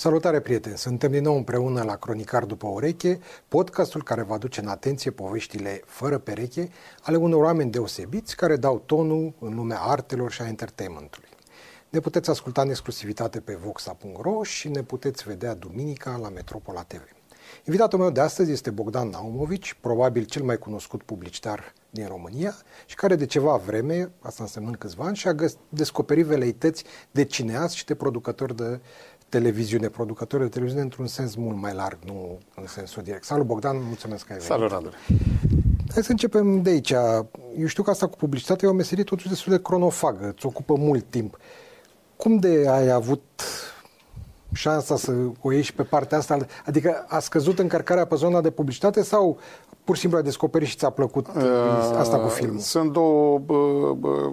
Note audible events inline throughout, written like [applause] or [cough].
Salutare prieteni! Suntem din nou împreună la Cronicar după ureche, podcastul care va duce în atenție poveștile fără pereche ale unor oameni deosebiți care dau tonul în lumea artelor și a entertainmentului. Ne puteți asculta în exclusivitate pe voxa.ro și ne puteți vedea duminica la Metropola TV. Invitatul meu de astăzi este Bogdan Naumovici, probabil cel mai cunoscut publicitar din România și care de ceva vreme, asta însemnând câțiva ani, și-a descoperit veleități de cineast și de producător de televiziune, producători de televiziune într-un sens mult mai larg, nu în sensul direct. Salut Bogdan, mulțumesc că ai venit. Salut Radu. Hai să începem de aici. Eu știu că asta cu publicitatea e o meserie totuși destul de cronofagă, îți ocupă mult timp. Cum de ai avut șansa să o ieși pe partea asta? Adică a scăzut încărcarea pe zona de publicitate sau pur și simplu ai descoperit și ți-a plăcut uh, asta cu filmul? Sunt două, uh, uh,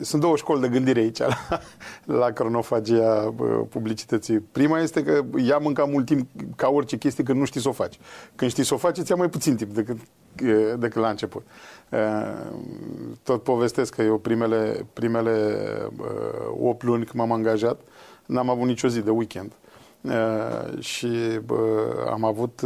sunt două școli de gândire aici la, la cronofagia publicității. Prima este că ea mânca mult timp ca orice chestie când nu știi să o faci. Când știi să o faci, îți ia mai puțin timp decât, decât la început. Tot povestesc că eu primele, primele 8 luni când m-am angajat, n-am avut nicio zi de weekend. Și am avut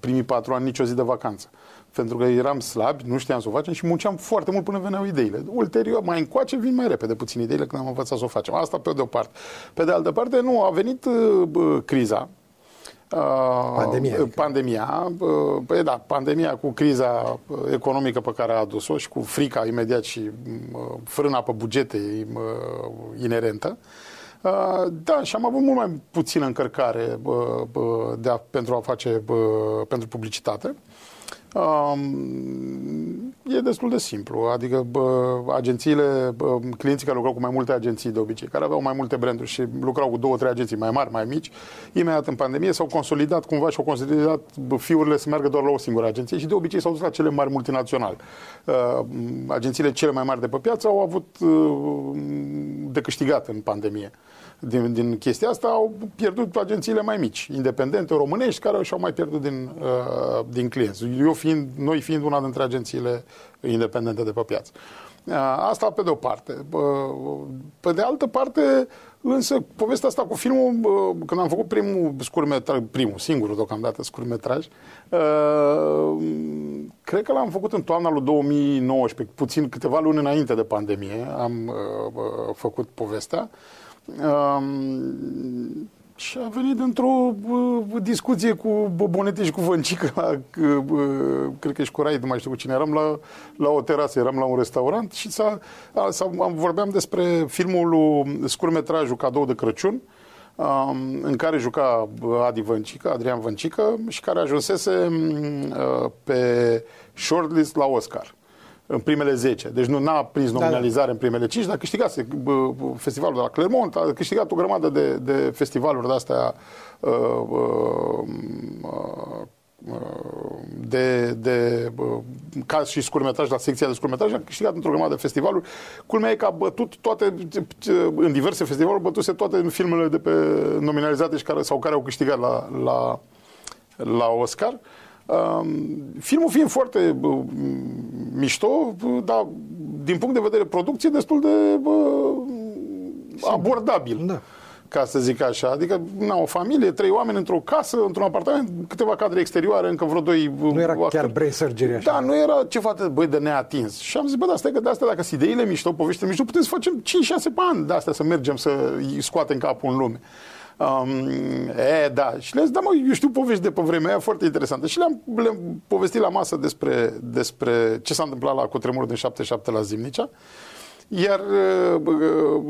primii patru ani nicio zi de vacanță pentru că eram slabi, nu știam să o facem și munceam foarte mult până veneau ideile. Ulterior, mai încoace, vin mai repede puțin ideile când am învățat să o facem. Asta pe de o parte. Pe de altă parte, nu, a venit uh, criza, Pandemia. Uh, pandemia, uh, păi da, pandemia cu criza economică pe care a adus-o și cu frica imediat și uh, frâna pe bugete uh, inerentă. Uh, da, și am avut mult mai puțină încărcare uh, uh, de a, pentru a face uh, pentru publicitate. Um, e destul de simplu. Adică bă, agențiile, bă, clienții care lucrau cu mai multe agenții de obicei, care aveau mai multe branduri și lucrau cu două, trei agenții mai mari, mai mici, imediat în pandemie s-au consolidat cumva și au consolidat bă, fiurile să meargă doar la o singură agenție și de obicei s-au dus la cele mari multinaționale. Uh, agențiile cele mai mari de pe piață au avut uh, de câștigat în pandemie din, din chestia asta au pierdut agențiile mai mici, independente, românești, care și-au mai pierdut din, uh, din clienți. Eu fiind, noi fiind una dintre agențiile independente de pe piață. Uh, asta pe de o parte. Uh, pe de altă parte, însă, povestea asta cu filmul, uh, când am făcut primul scurmetraj, primul, singurul deocamdată scurmetraj, uh, cred că l-am făcut în toamna lui 2019, puțin câteva luni înainte de pandemie, am uh, uh, făcut povestea. Uh, Um, și a venit într-o uh, discuție cu Bobonete și cu Văncică, la, uh, cred că și cu Raid, nu mai știu cu cine, eram la, la o terasă, eram la un restaurant și s-a, s-a, vorbeam despre filmul scurmetrajul Cadou de Crăciun, um, în care juca Adi Văncică, Adrian Văncică, și care ajunsese uh, pe shortlist la Oscar în primele 10. Deci nu a prins nominalizare da, da. în primele 5, dar câștigase festivalul de la Clermont, a câștigat o grămadă de, de festivaluri de astea uh, uh, uh, de, de caz și scurmetraj la secția de scurmetraj, a câștigat într-o grămadă de festivaluri. Culmea e că a bătut toate, în diverse festivaluri, bătuse toate filmele de pe nominalizate și care, sau care au câștigat la, la, la Oscar. Uh, filmul fiind foarte uh, mișto, dar din punct de vedere producție destul de uh, abordabil. Da ca să zic așa. Adică, na, o familie, trei oameni într-o casă, într-un apartament, câteva cadre exterioare, încă vreo doi... Nu era actori. chiar brain surgery așa. Da, nu era ceva de, băi, de neatins. Și am zis, bă, da, stai că de astea, dacă sunt ideile mișto, poveștile mișto, putem să facem 5-6 ani de astea, să mergem să scoatem capul în lume. Um, e, da. Și le-am zis, da, mă, eu știu povești de pe vremea aia foarte interesante. Și le-am, le-am povestit la masă despre, despre ce s-a întâmplat la cutremurul din 77 la Zimnicea. Iar uh, uh,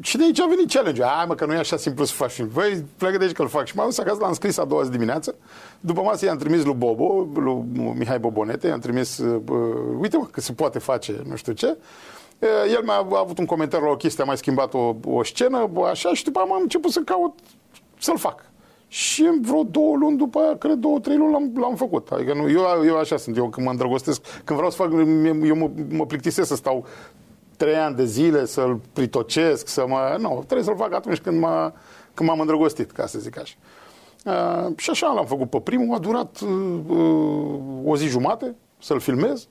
și de aici a venit challenge Hai mă, că nu e așa simplu să faci film. Voi plecă de aici că îl fac. Și m-am dus acasă, l-am scris a doua zi dimineață. După masă i-am trimis lui Bobo, lui Mihai Bobonete, i-am trimis, uh, uite mă, că se poate face, nu știu ce. El mi-a avut un comentariu la o chestie, a mai schimbat o, o scenă, așa, și după am început să caut să-l fac. Și în vreo două luni după aia, cred două, trei luni l-am, l-am făcut. Adică nu, eu, eu așa sunt, eu când mă îndrăgostesc, când vreau să fac, eu mă, mă plictisesc să stau trei ani de zile, să-l pritocesc, să mă... Nu, trebuie să-l fac atunci când, m-a, când m-am îndrăgostit, ca să zic așa. Uh, și așa l-am făcut pe primul, a durat uh, o zi jumate să-l filmez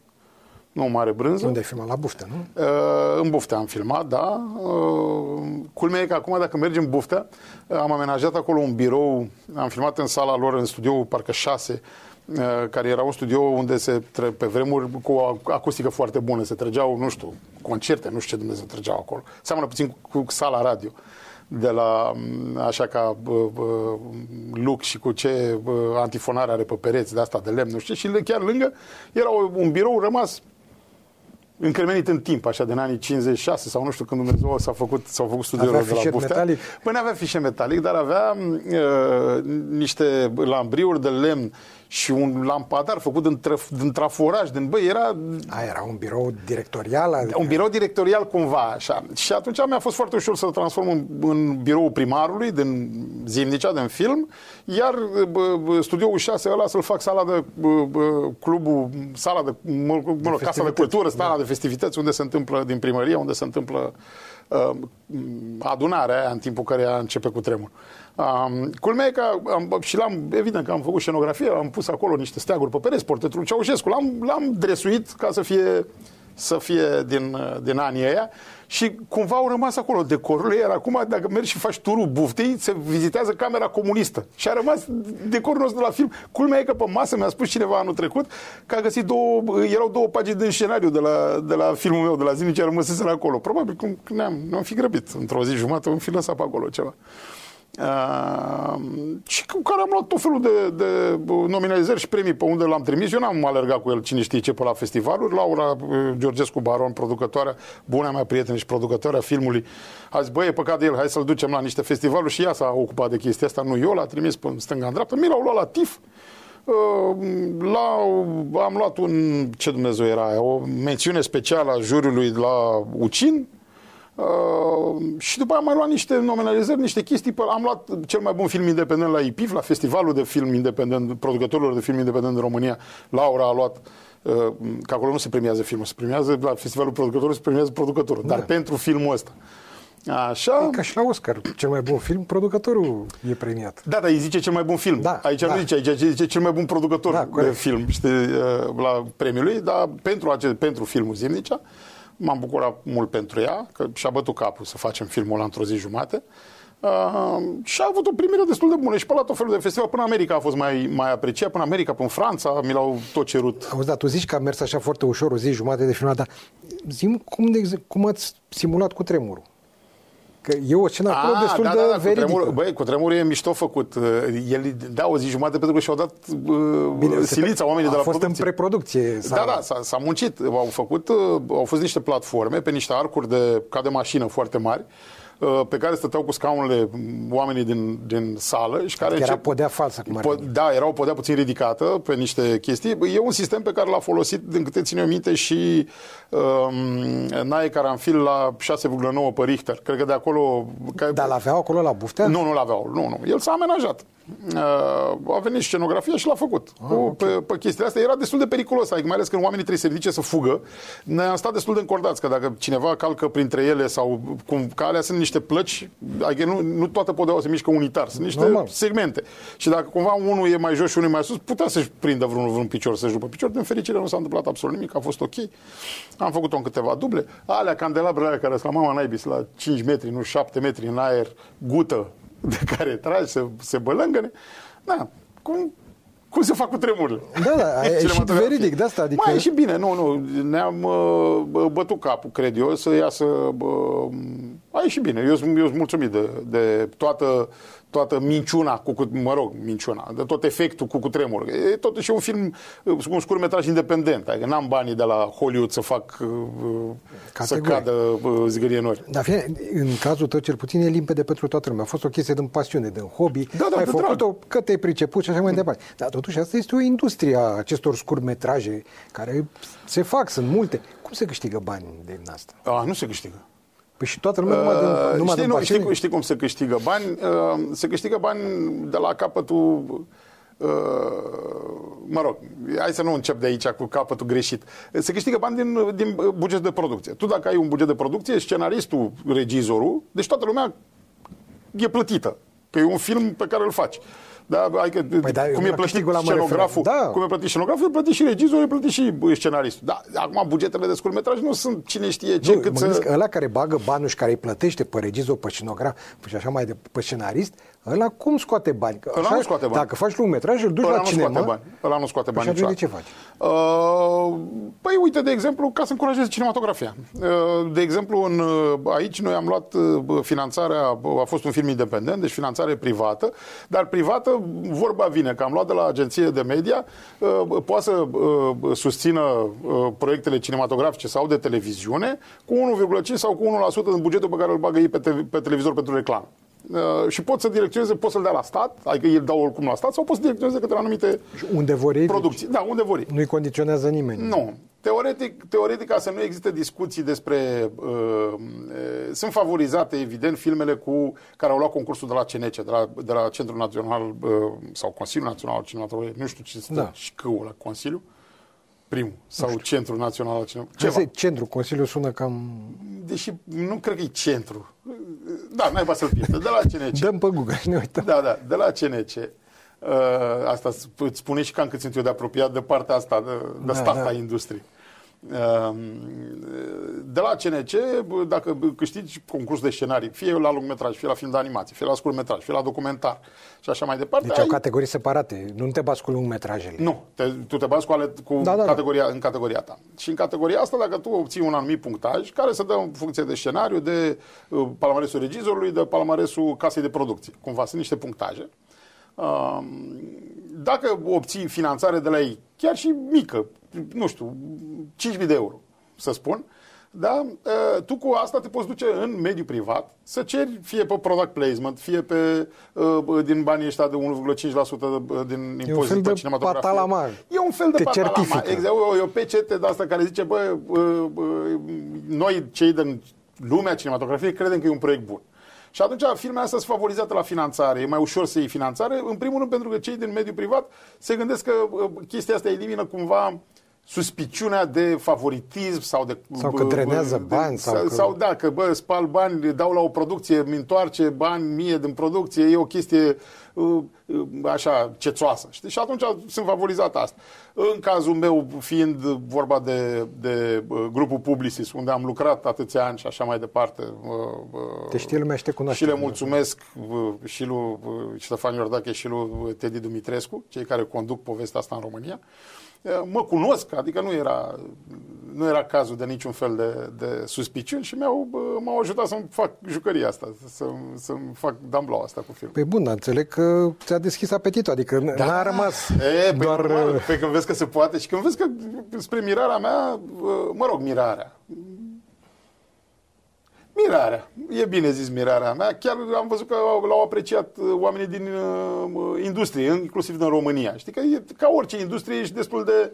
nu o mare brânză. Unde ai filmat? La Buftea, nu? Uh, în Buftea am filmat, da. Uh, culmea e că acum, dacă mergem în Buftea, uh, am amenajat acolo un birou, am filmat în sala lor, în studio parcă 6, uh, care era un studio unde se, tre- pe vremuri, cu o acustică foarte bună, se trăgeau, nu știu, concerte, nu știu ce Dumnezeu trăgeau acolo. Seamănă puțin cu, cu sala radio de la m, așa ca bă, bă, look și cu ce bă, antifonare are pe pereți de asta de lemn, nu știu, și chiar lângă era o- un birou rămas încremenit în timp, așa, din anii 56 sau nu știu când Dumnezeu s-a făcut, s-au făcut studiile Avea de la fișier Buftea. metalic? Păi nu avea fișe metalic, dar avea uh, niște lambriuri de lemn și un lampadar făcut din, traf, din traforaj, din, băi, era A, era un birou directorial? adică- un birou directorial cumva, așa. Și atunci mi-a fost foarte ușor să-l transform în, în biroul primarului din Zimnicea, din film, iar bă, bă, studioul 6 ăla să-l fac sala de bă, bă, clubul, sala de, mă, mă rog, casa de festivități, cultură, sala da. de festivități, unde se întâmplă, din primărie, unde se întâmplă uh, adunarea aia în timpul care începe cu tremur. Um, culmea e că am, și l-am, evident că am făcut scenografie, am pus acolo niște steaguri pe pereți, portretul lui Ceaușescu, l-am, l-am dresuit ca să fie să fie din, din anii ăia și cumva au rămas acolo decorurile, iar acum dacă mergi și faci turul buftei, se vizitează camera comunistă și a rămas decorul nostru de la film. Culmea e că pe masă mi-a spus cineva anul trecut că a găsit două, erau două pagini din scenariu de la, de la filmul meu, de la zi, ce a rămăsese acolo. Probabil că ne-am, ne-am fi grăbit într-o zi jumătate, am fi lăsat pe acolo ceva. Uh, și cu care am luat tot felul de, de nominalizări și premii pe unde l-am trimis. Eu n-am alergat cu el cine știe ce pe la festivaluri. Laura uh, Georgescu Baron, producătoarea, buna mea prietenă și producătoarea filmului, a zis, băi, e păcat de el, hai să-l ducem la niște festivaluri și ea s-a ocupat de chestia asta, nu eu, l-a trimis pe stânga în dreapta, mi l-au luat la TIF. Uh, La, am luat un, ce Dumnezeu era aia, o mențiune specială a juriului la Ucin, Uh, și după aia am mai luat niște nominalizări, niște chestii. Pe- Am luat cel mai bun film independent la IPIF, la Festivalul de Film Independent, producătorilor de film independent din România. Laura a luat uh, că acolo nu se premiază filmul, se premiază la Festivalul Producătorilor, se premiază producătorul, dar pentru filmul ăsta. Așa. Ca și la Oscar, cel mai bun film, producătorul e premiat. Da, dar îi zice cel mai bun film. Da, aici da. nu zice, aici zice cel mai bun producător Da, de corect. film, știi, uh, la premiul lui, dar pentru, ace- pentru filmul Zimnicea, m-am bucurat mult pentru ea, că și-a bătut capul să facem filmul ăla într-o zi jumate. Uh, și a avut o primire destul de bună și pe la tot felul de festival. Până în America a fost mai, mai apreciat, până în America, până în Franța, mi l-au tot cerut. Auzi, da, tu zici că a mers așa foarte ușor, o zi jumate de filmat, dar zi cum, de, ex- cum ați simulat cu tremurul? Că e o scenă acolo destul da, de da, da, cu veridică. tremur, băi, cu tremurul e mișto făcut. Uh, El, da, o zi jumate pentru că și-au dat uh, silița oamenii a de la fost producție. în preproducție. Da, da, s-a, s-a muncit. Au făcut, uh, au fost niște platforme pe niște arcuri de, ca de mașină foarte mari, uh, pe care stăteau cu scaunele oamenii din, din sală și care Era încep- podea falsă, cum ar Po- veni. Da, era o podea puțin ridicată pe niște chestii. E un sistem pe care l-a folosit, din câte țin eu minte, și um, Nae Caranfil la 6,9 pe Richter. Cred că de acolo... Că, Dar l-aveau acolo la Buftea? nu, nu l-aveau. Nu, nu. El s-a amenajat. Uh, a venit scenografia și l-a făcut. Ah, cu, pe, pe chestiile astea era destul de periculos, adică mai ales când oamenii trebuie să se ridice să fugă. Ne-am stat destul de încordați, că dacă cineva calcă printre ele sau cum, că alea sunt niște plăci, adică nu, nu toată podeaua se mișcă unitar, sunt niște Normal. segmente. Și dacă cumva unul e mai jos și unul e mai sus, putea să-și prindă vreunul vreun picior să-și pe picior. Din fericire nu s-a întâmplat absolut nimic, a fost ok. Am făcut-o în câteva duble. Alea, candelabrele alea care sunt la mama naibii, sunt la 5 metri, nu 7 metri în aer, gută de care tragi, se, se bălângăne. Da, cum, cum se fac cu tremurile. Da, da, [laughs] a ieșit Cinematografie. veridic de asta, adică- Mai a ieșit bine, nu, nu, ne-am uh, bă, bătut capul, cred eu, să iasă, bă, a ieșit bine. Eu sunt, eu sunt mulțumit de, de toată, toată minciuna, cu, cu, mă rog, minciuna, de tot efectul cu cutremur. E totuși un film, uh, un scurtmetraj independent, adică n-am banii de la Hollywood să fac, uh, să Categorie. cadă uh, zgârie nori. Dar fie, în cazul tău cel puțin e limpede pentru toată lumea. A fost o chestie din pasiune, din hobby. Da, da, Ai de făcut-o că te-ai priceput și așa mai departe. Dar totuși asta este o industrie a acestor scurtmetraje care se fac, sunt multe. Cum se câștigă bani din asta? A, nu se câștigă. Păi și toată lumea numai din, Uh, numai știi, din nu, pasiune? știi, știi cum se câștigă bani? Uh, se câștigă bani de la capătul uh, mă rog, hai să nu încep de aici cu capătul greșit. Se câștigă bani din, din buget de producție. Tu dacă ai un buget de producție, scenaristul, regizorul, deci toată lumea e plătită. Că e un film pe care îl faci. Da, adică, Păi da, cum e la plătit câștigul la mă refer. scenograful, Da. cum e plătit scenograful, e plătit și regizorul, e plătit și bă, scenaristul. Da, acum bugetele de scurtmetraj nu sunt cine știe ce, Nu, cât mă să... gândesc că ăla care bagă banul și care îi plătește pe regizor, pe scenograf și așa mai de, pe scenarist, ăla cum scoate bani? Că Ăla așa, nu scoate bani. Dacă faci lungmetraj, îl duci Ăla la nu cinema. scoate bani. Ăla nu scoate bani Și atunci de niciodată. ce faci? Uh, Păi uite, de exemplu, ca să încurajeze cinematografia. Uh, De exemplu, în, uh, aici noi am luat uh, finanțarea, uh, a fost un film independent, deci finanțare privată, dar privată, vorba vine, că am luat de la agenție de media, uh, poate să uh, susțină uh, proiectele cinematografice sau de televiziune cu 1,5 sau cu 1% din bugetul pe care îl bagă ei pe, te- pe televizor pentru reclamă. Uh, și pot să direcționeze, pot să-l dea la stat, adică ei îl dau oricum la stat, sau pot să direcționeze către anumite Și unde vor ei, producții. Da, unde vor ei. nu-i condiționează nimeni. Nu. Teoretic, teoretic, ca să nu existe discuții despre... Uh, uh, sunt favorizate, evident, filmele cu care au luat concursul de la CNC, de la, de la Centrul Național uh, sau Consiliul Național al Cinematografiei, nu știu ce stă Da. da. și la Consiliu, primul, sau Centrul Național al Ceva. Cinematografiei. Centru, Consiliul sună cam... Deși nu cred că e centru. Da, n-ai să-l pierzi. De la CNC. Dăm pe Google și ne uităm. Da, da, de la CNC. Uh, asta sp- îți spune și cam cât sunt eu de apropiat de partea asta, de, de Da, da, stat da. a industriei. Uh, De la CNC, bă, dacă câștigi concurs de scenarii, fie la lungmetraj, fie la film de animație, fie la scurtmetraj, fie la documentar și așa mai departe, Deci au categorii separate, nu te bați cu lungmetrajele. nu, te, tu te bazi cu, ale, cu Da, da, da, da. categoria, în categoria ta. Și în categoria asta, dacă tu obții un anumit punctaj, care se dă în funcție de scenariu, de uh, palmaresul regizorului, de palmaresul casei de producție. Cumva sunt niște punctaje. Uh, dacă obții finanțare de la ei, chiar și mică, nu știu, 5.000 de euro, să spun, da? Uh, Tu cu asta te poți duce în mediul privat să ceri fie pe product placement, fie pe uh, din banii ăștia de 1,5% din impozit fel pe de cinematografie. patalamar. E un fel de Te patalamar. certifică. Exact, e o, e o pecete de asta care zice, bă, uh, uh, noi cei din lumea cinematografiei credem că e un proiect bun. Și atunci filmele astea sunt favorizate la finanțare, e mai ușor să iei finanțare, în primul rând pentru că cei din mediul privat se gândesc că uh, chestia asta elimină cumva suspiciunea de favoritism sau de... Sau că drenează de- bani, sau sau, că- sau da, că bă, spal bani, dau la o producție, mi întoarce bani mie din producție, e o chestie uh, uh, așa cețoasă. Știi? Și atunci sunt favorizat asta. În cazul meu, fiind vorba de, de uh, grupul Publicis, unde am lucrat atâția ani și așa mai departe, uh, uh, Te știe lumea și te cunoaște. și le mulțumesc uh, și lui uh, Ștefan Iordache și lui Teddy Dumitrescu, cei care conduc povestea asta în România. Uh, Mă cunosc, adică nu era, nu era cazul de niciun fel de, de suspiciuni și mi-au, uh, m-au ajutat să-mi fac jucăria asta, să, să-mi fac damblau asta cu filmul. Păi bun, dar înțeleg că ți-a deschis apetitul, adică da. n-a rămas E, pe doar... normal, uh, pe când vezi că se poate și când vezi că, spre mirarea mea, uh, mă rog, mirarea, Mirarea. E bine zis mirarea mea. Chiar am văzut că au- l-au apreciat uh, oamenii din uh, industrie, inclusiv din România. Știi că e, ca orice industrie ești destul de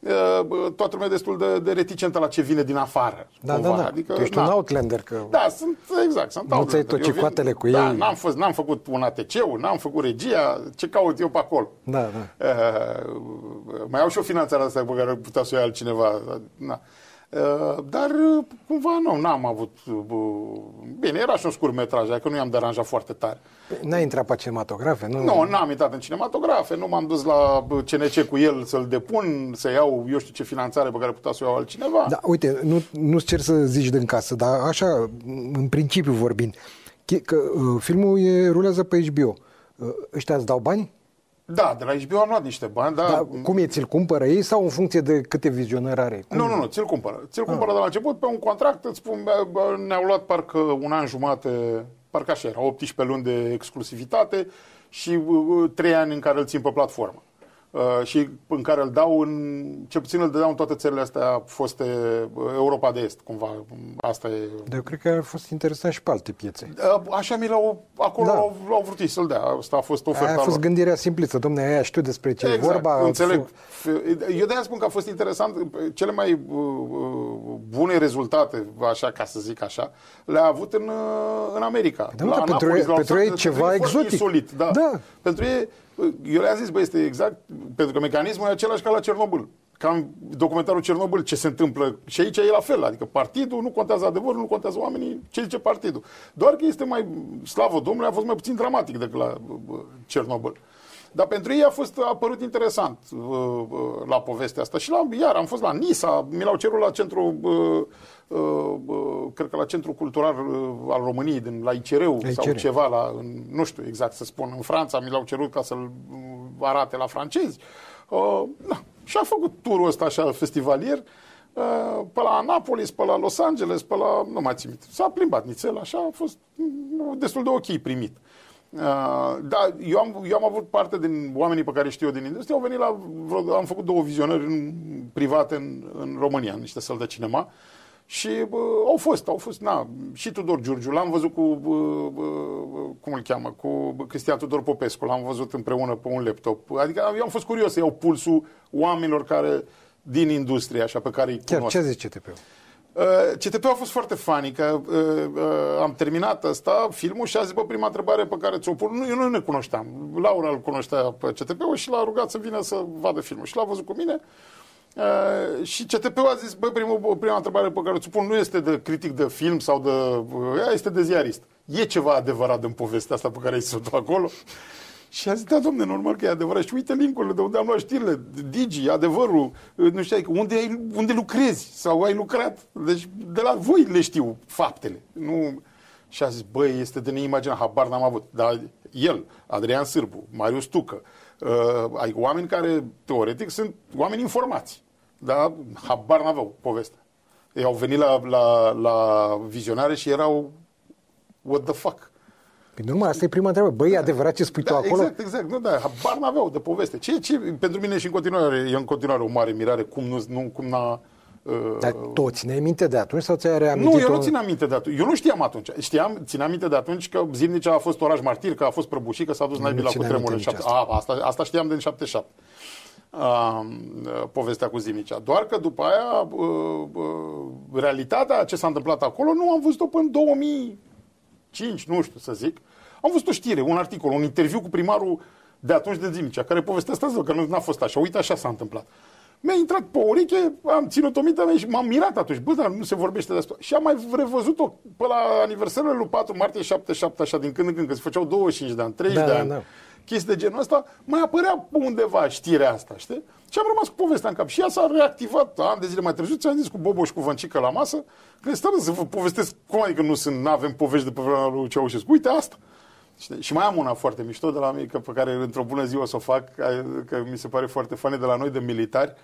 uh, toată lumea e destul de, de reticentă la ce vine din afară. Da, cumva. da, da. Adică, tu ești na. un outlander, că... Da, sunt, exact, sunt Nu ți-ai outlander. tot Eu vin- cicoatele cu Da, ei. n-am, fost, n-am făcut un ATC-ul, n-am făcut regia, ce caut eu pe acolo. Da, da. Uh, mai au și o finanțare asta pe care ar putea să o ia altcineva. Na. Uh, dar uh, cumva nu, n-am avut... uh, Bine, era și un scurt metraj, adică nu i-am deranjat foarte tare. N-ai intrat pe cinematografe, nu? Nu, n-am intrat în cinematografe, nu m-am dus la uh, CNC cu el să-l depun, să iau eu știu ce finanțare pe care putea să o iau altcineva. Da, uite, nu, nu-ți cer să zici din casă, dar așa, în principiu vorbind, che- că uh, filmul e, rulează pe HBO. Uh, ăștia îți dau bani? Da, de la HBO am luat niște bani, dar... Dar cum e, ți-l cumpără ei sau în funcție de câte vizionări are? Cum? Nu, nu, nu, ți-l cumpără. Ți-l cumpără de la început pe un contract, îți spun, bă, bă, ne-au luat parcă un an jumate, parcă așa era, 18 luni de exclusivitate și uh, 3 ani în care îl țin pe platformă. Uh, și în care îl dau în, ce puțin îl dădeau în toate țările astea foste uh, Europa de Est, cumva. Asta e Dar eu cred că ar fost interesant și pe alte piețe. Uh, Așa mi l-au, acolo Da. da. l-au, l-au vrut ei să-l dea. Asta a fost oferta Aia a fost lor. gândirea simplistă, domne, aia știu despre ce e vorba. Înțeleg. Eu de-aia spun că a fost interesant. Cele mai uh, uh, bune rezultate, așa ca să zic așa, le-a avut în, uh, în America. Da, mă, dar pentru Annapolis, ei- la pentru Los ei Angeles. ceva Pentru ei foarte exotic. Insolit, da. Da. Pentru ei, uh, eu le-am zis, bă, este exact, pentru că mecanismul e același ca la Cernobâl. Ca în documentarul Cernobâl, ce se întâmplă. Și aici e la fel, adică partidul, nu contează adevărul, nu contează oamenii, ce zice partidul. Doar că este mai, slavă Domnului, a fost mai puțin dramatic decât la uh, Cernobâl. Dar pentru ei a fost a părut interesant uh, uh, la povestea asta. Și la, iar am fost la Nisa, mi l-au cerut la centru, uh, uh, uh, cred că la centru cultural uh, al României, din, la ICR-ul La sau ICR. ceva, la, în, nu știu exact să spun, în Franța, mi l-au cerut ca să-l uh, arate la francezi. Uh, da. Și a făcut turul ăsta așa festivalier uh, pe la Annapolis, pe la Los Angeles, pe la... nu mai țin minte. S-a plimbat nițel, așa, a fost mm, destul de ok primit. Uh, da, eu am, eu am avut parte din oamenii pe care știu eu din industrie, au venit la, vreo, am făcut două vizionări în, private în, în România, în niște săli de cinema și bă, au fost, au fost, na, și Tudor Giurgiu, l-am văzut cu, bă, bă, cum îl cheamă, cu Cristian Tudor Popescu, l-am văzut împreună pe un laptop. Adică eu am fost curios să iau pulsul oamenilor care din industrie, așa, pe care îi Chiar cunosc. ce zice CTP-ul? Uh, CTP a fost foarte funny, că uh, uh, am terminat asta, filmul, și a zis, bă, prima întrebare pe care ți-o pun, nu, eu nu ne cunoșteam. Laura îl cunoștea pe CTP-ul și l-a rugat să vină să vadă filmul. Și l-a văzut cu mine uh, și CTP-ul a zis, bă, prima, prima întrebare pe care ți-o pun nu este de critic de film sau de... Uh, ea este de ziarist. E ceva adevărat în povestea asta pe care ai zis-o tu acolo? Și a zis, da, domne, normal că e adevărat. Și uite link-urile de unde am luat știrile, Digi, adevărul, nu știu, adică unde, ai, unde lucrezi sau ai lucrat. Deci de la voi le știu faptele. Nu... Și a zis, băi, este de neimaginat, habar n-am avut. Dar el, Adrian Sârbu, Marius Tucă, uh, adică oameni care, teoretic, sunt oameni informați. Dar habar n-aveau povestea. Ei au venit la, la, la vizionare și erau what the fuck. Păi normal, asta e prima întrebare. Băi, e adevărat ce spui tu Da, acolo? exact, exact. Nu, da, habar n-aveau de poveste. Ce, ce, pentru mine și în continuare, e în continuare o mare mirare cum, nu, nu, cum n-a... Uh, Dar tu țineai minte de atunci sau ți-ai reamintit nu, eu nu țineam minte de atunci. Eu nu știam atunci. Știam, țineam minte de atunci că Zimnicea a fost oraș martir, că a fost prăbușit, că s-a dus naibii la țineam cutremur în minte nici 7. A, asta, asta știam din 77. Uh, povestea cu Zimnicea. Doar că după aia, uh, uh, realitatea, ce s-a întâmplat acolo, nu am văzut-o până în 2005, nu știu să zic. Am văzut o știre, un articol, un interviu cu primarul de atunci de Zimnicea, care povestea asta, că nu a fost așa. Uite, așa s-a întâmplat. Mi-a intrat pe o ureche, am ținut-o minte mea și m-am mirat atunci. Bă, dar nu se vorbește de asta. Și am mai revăzut-o pe la aniversările lui 4 martie 77, așa, din când în când, că se făceau 25 de ani, 30 Da, de da, ani. da. Chestii de genul ăsta, mai apărea pe undeva știrea asta, știi? Și am rămas cu povestea în cap. Și ea s-a reactivat ani de zile mai târziu. Ți-am zis cu Boboș și cu Văncică la masă, că stă să vă povestesc cum adică nu sunt, nu avem povești de pe vremea lui Ceaușescu. Uite asta. Știi? Și mai am una foarte mișto de la mine, că, pe care într-o bună zi o să o fac, că, că mi se pare foarte funny, de la noi de militari.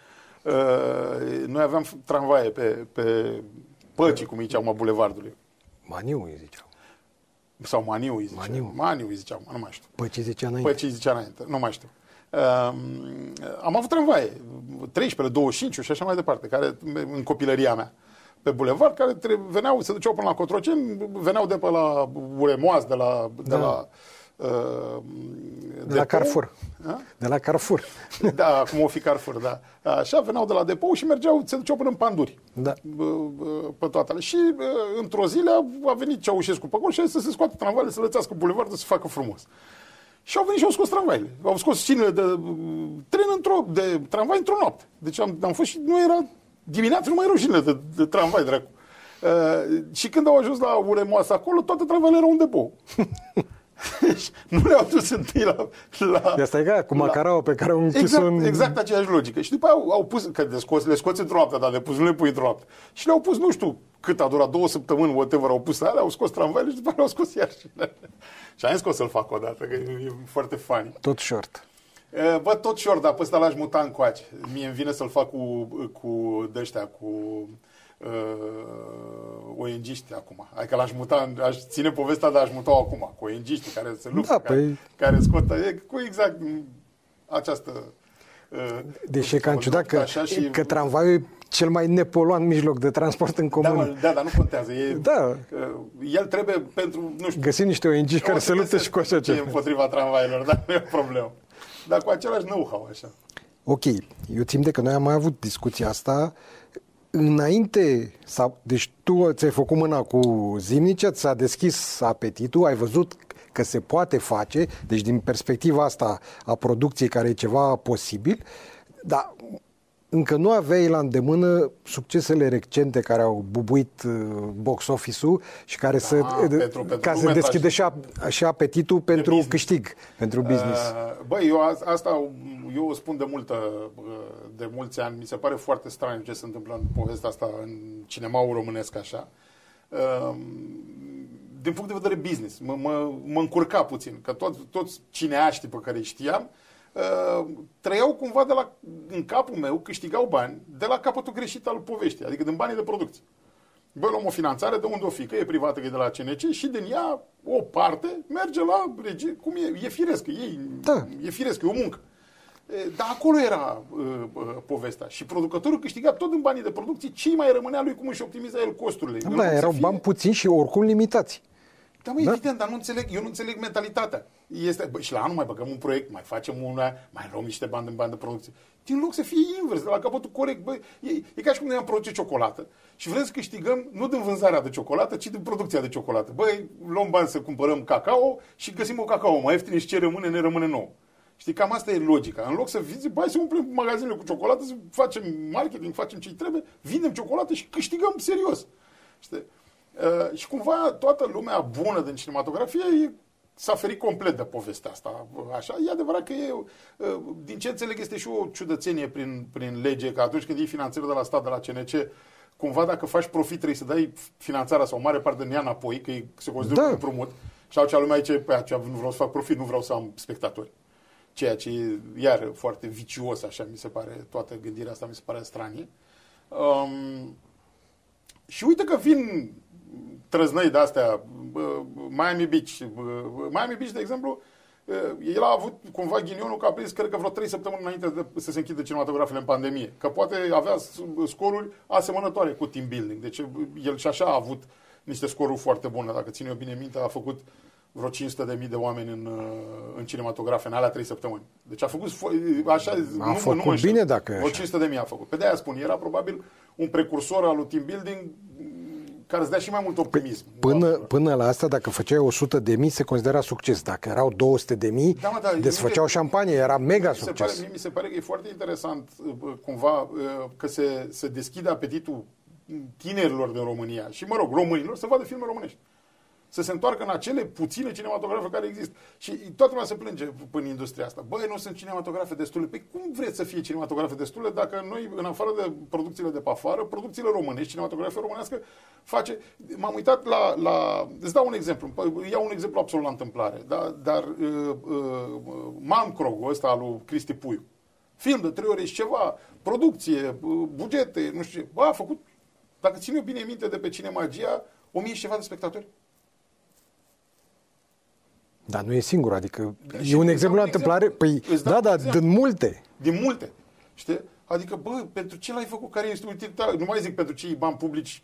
Uh, noi aveam tramvaie pe, pe păcii, cum îi ziceau, mă, bulevardului. Maniu, îi ziceau. Sau Maniu îi ziceau. Maniu. Maniu îi ziceau, nu mai știu. Păi ce zicea înainte? Păi ce zicea înainte, nu mai știu. Uh, am avut tramvaie, 13, 25 și așa mai departe, care în copilăria mea pe bulevard, care tre- veneau, se duceau până la Cotroceni, veneau de pe la Uremoaz, de la, de Da. la uh, De la Carrefour. Da? De la Carrefour. [laughs] da, acum o fi Carrefour, da. Așa, veneau de la depou și mergeau, se duceau până în Panduri. Da. Bă, bă, Pe toate alea. Și bă, într-o zi a- a venit Ceaușescu pe acolo și a zis să se scoată tramvaile, să lățească bulevardul, să se facă frumos. Și au venit și au scos tramvaile. Au scos cinele de uh, tren într-o, de tramvai într-o noapte. Deci am, am fost și nu era dimineața, nu mai erau cinele de, de tramvai, dracu. Uh, și când au ajuns la uremoasă acolo, toate tramvaile erau în depou. [laughs] nu le-au dus întâi la... la De asta e ca cu macaraua pe care au închis Exact, în... exact aceeași logică. Și după aia au, au pus, că le scoți, le scoți într-o noapte, dar le pus, nu le pui într-o noapte. Și le-au pus, nu știu cât a durat, două săptămâni, whatever, au pus alea, au scos tramvaile și după aia le-au scos iar. și Și am zis că o să-l fac o dată, că e, e foarte funny. Tot short. E, Bă, tot short, dar pe ăsta l-aș muta încoace. Mie îmi vine să-l fac cu, cu de-ăștia, cu uh, ONG-ști acum. Adică l-aș muta, în- aș ține povestea, dar aș muta acum, cu ONG-ști care se luptă, Da, care, păi- care scotă, e cu exact m, această... Uh, Deși e cam luptă ciudat că, așa și- că tramvaiul e cel mai nepoluant mijloc de transport în da, comun. mă, da, dar nu contează. E, Da. uh, el trebuie pentru, nu știu, Găsim niște ONG care o se luptă găsesc și cu așa ce e ceva. împotriva tramvailor, dar nu e o problemă. Dar cu același know-how, așa. Ok, eu țin de că noi am mai avut discuția asta înainte, sau, deci tu ți-ai făcut mâna cu zimnice, ți-a deschis apetitul, ai văzut că se poate face, deci din perspectiva asta a producției care e ceva posibil, dar încă nu aveai la îndemână succesele recente care au bubuit uh, box office-ul și care da, să, pentru, pentru ca să deschide și, și apetitul pentru business. câștig, pentru business. Uh, băi, eu asta eu o spun de multă, uh, de mulți ani. Mi se pare foarte straniu ce se întâmplă în povestea asta în cinemaul românesc așa. Uh, din punct de vedere business, mă, mă, mă încurca puțin, că toți, toți cineaștii pe care îi știam uh, trăiau cumva de la, în capul meu, câștigau bani de la capătul greșit al poveștii, adică din banii de producție. Băi, luăm o finanțare de unde o fi, că e privată, că e de la CNC și din ea o parte merge la regie, cum e, e firesc, e, da. e firesc, e o muncă. Dar acolo era uh, uh, povestea. Și producătorul câștiga tot din banii de producție, ce mai rămânea lui cum își optimiza el costurile. Da, erau fie... bani puțini și oricum limitați. Da, mă, da? evident, dar nu înțeleg, eu nu înțeleg mentalitatea. Este, bă, și la anul mai băgăm un proiect, mai facem una, mai luăm niște bani din bani de producție. Din loc să fie invers, de la capătul corect. Bă, e, e ca și cum ne am produce ciocolată și vrem să câștigăm nu din vânzarea de ciocolată, ci din producția de ciocolată. Băi, luăm bani să cumpărăm cacao și găsim o cacao mai ieftin și ce rămâne, ne rămâne nou. Știi, cam asta e logica. În loc să vizi, bai să umplem magazinele cu ciocolată, să facem marketing, facem ce trebuie, vindem ciocolată și câștigăm serios. Știi? Uh, și cumva toată lumea bună din cinematografie e, s-a ferit complet de povestea asta. Așa, e adevărat că e, uh, din ce înțeleg, este și o ciudățenie prin, prin lege, că atunci când iei finanțări de la stat, de la CNC, cumva dacă faci profit trebuie să dai finanțarea sau o mare parte din ea înapoi, că se consideră da. un împrumut. Și atunci lumea aici, pe aceea nu vreau să fac profit, nu vreau să am spectatori. Ceea ce e, iar, foarte vicios, așa mi se pare, toată gândirea asta mi se pare stranie. Um, și uite că vin trăznăi de astea, Miami Beach. Miami Beach, de exemplu, el a avut cumva ghinionul că a prins, cred că vreo 3 săptămâni înainte de să se închidă cinematografele în pandemie. Că poate avea scoruri asemănătoare cu team building. Deci el și așa a avut niște scoruri foarte bune. Dacă țin eu bine minte, a făcut vreo 500 de mii de oameni în, în cinematografe în alea 3 săptămâni. Deci a făcut așa, a nu, făcut nu bine dacă Vreo 500 de mii a făcut. Pe de-aia spun, era probabil un precursor al lui team building care îți dea și mai mult optimism. Până, până la asta, dacă făceai 100 de mii, se considera succes. Dacă erau 200 de mii, da, da, desfăceau șampanie, era mega mi succes. Se pare, mi se pare că e foarte interesant, uh, cumva, uh, că se, se deschide apetitul tinerilor din România și, mă rog, românilor, să vadă filme românești să se întoarcă în acele puține cinematografe care există. Și toată lumea se plânge în industria asta. Băi, nu sunt cinematografe destule. Păi cum vreți să fie cinematografe destule dacă noi, în afară de producțiile de pe afară, producțiile românești, cinematografia românească face... M-am uitat la, la... Îți dau un exemplu. Păi, iau un exemplu absolut la întâmplare. Da? Dar uh, uh, Man Crogo ăsta al lui Cristi Puiu. Film de trei ore și ceva, producție, uh, bugete, nu știu ce. Bă, a făcut, dacă țin eu bine minte de pe Cinemagia, o mie și ceva de spectatori. Dar nu e singur, adică da, e un exemplu la întâmplare. Păi, da, da, din multe. Din multe. Știi? Adică, bă, pentru ce l-ai făcut? Care este utilitar? Nu mai zic pentru ce bani publici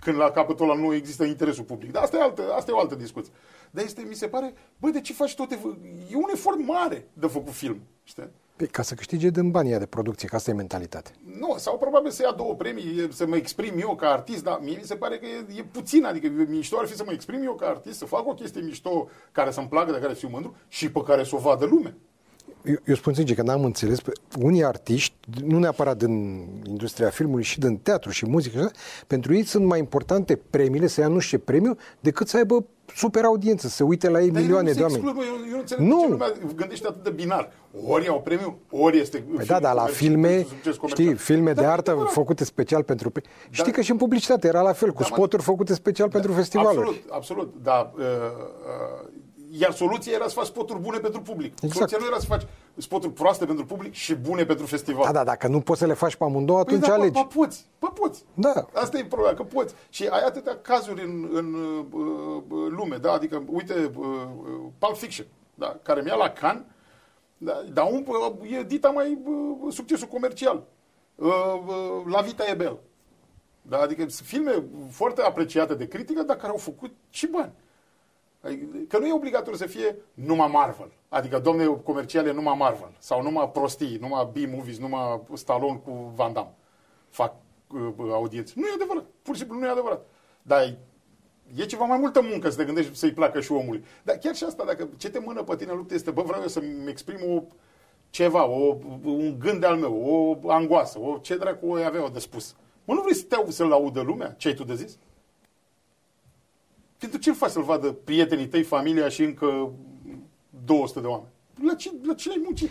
când la capătul ăla nu există interesul public. Dar asta e, altă, asta e o altă discuție. Dar este, mi se pare, bă, de ce faci toate... E un efort mare de făcut film, știi? Pe, ca să câștige din banii de producție, ca asta e mentalitatea. Nu, sau probabil să ia două premii, să mă exprim eu ca artist, dar mie mi se pare că e, e puțin, adică mișto ar fi să mă exprim eu ca artist, să fac o chestie mișto care să-mi placă, de care să fiu mândru și pe care să o vadă lumea. Eu, eu spun sincer că n-am înțeles, unii artiști, nu neapărat din industria filmului, și din teatru și muzică, pentru ei sunt mai importante premiile, să ia nu știu ce premiu, decât să aibă super audiență, să uite la ei Dar milioane de oameni. Exclud, eu, eu nu înțeleg nu. ce lumea gândește atât de binar. Ori au premiu, ori este păi da, dar la filme, știi, filme da, de artă da, făcute special pentru... Da. Știi că și în publicitate era la fel, cu da, spoturi făcute special da, pentru festivaluri. Absolut, absolut, dar uh, uh, iar soluția era să faci spoturi bune pentru public. Exact. Soluția nu era să faci spoturi proaste pentru public și bune pentru festival. Da, da, dacă nu poți să le faci pe amândouă, păi atunci da, alegi. Păi poți, păi poți. Da. Asta e problema, că poți. Și ai atâtea cazuri în, în uh, uh lume, da? Adică, uite, uh, uh, Pulp Fiction, da? care mi-a la Cannes, da? dar un, uh, e dita mai uh, succesul comercial. Uh, uh, la Vita e Bel. Da? Adică filme foarte apreciate de critică, dar care au făcut și bani. Că nu e obligatoriu să fie numai Marvel. Adică, domne, comerciale numai Marvel. Sau numai prostii, numai B-movies, numai Stallone cu Van Damme. Fac uh, audiențe. Nu e adevărat. Pur și simplu nu e adevărat. Dar e ceva mai multă muncă să te gândești să-i placă și omului. Dar chiar și asta, dacă ce te mână pe tine luptă este, bă, vreau eu să-mi exprim o ceva, o, un gând al meu, o angoasă, o ce dracu o avea de spus. Mă, nu vrei să te să-l audă lumea? Ce ai tu de zis? Pentru ce faci să-l vadă prietenii tăi, familia și încă 200 de oameni? La ce, la ce ai muncit?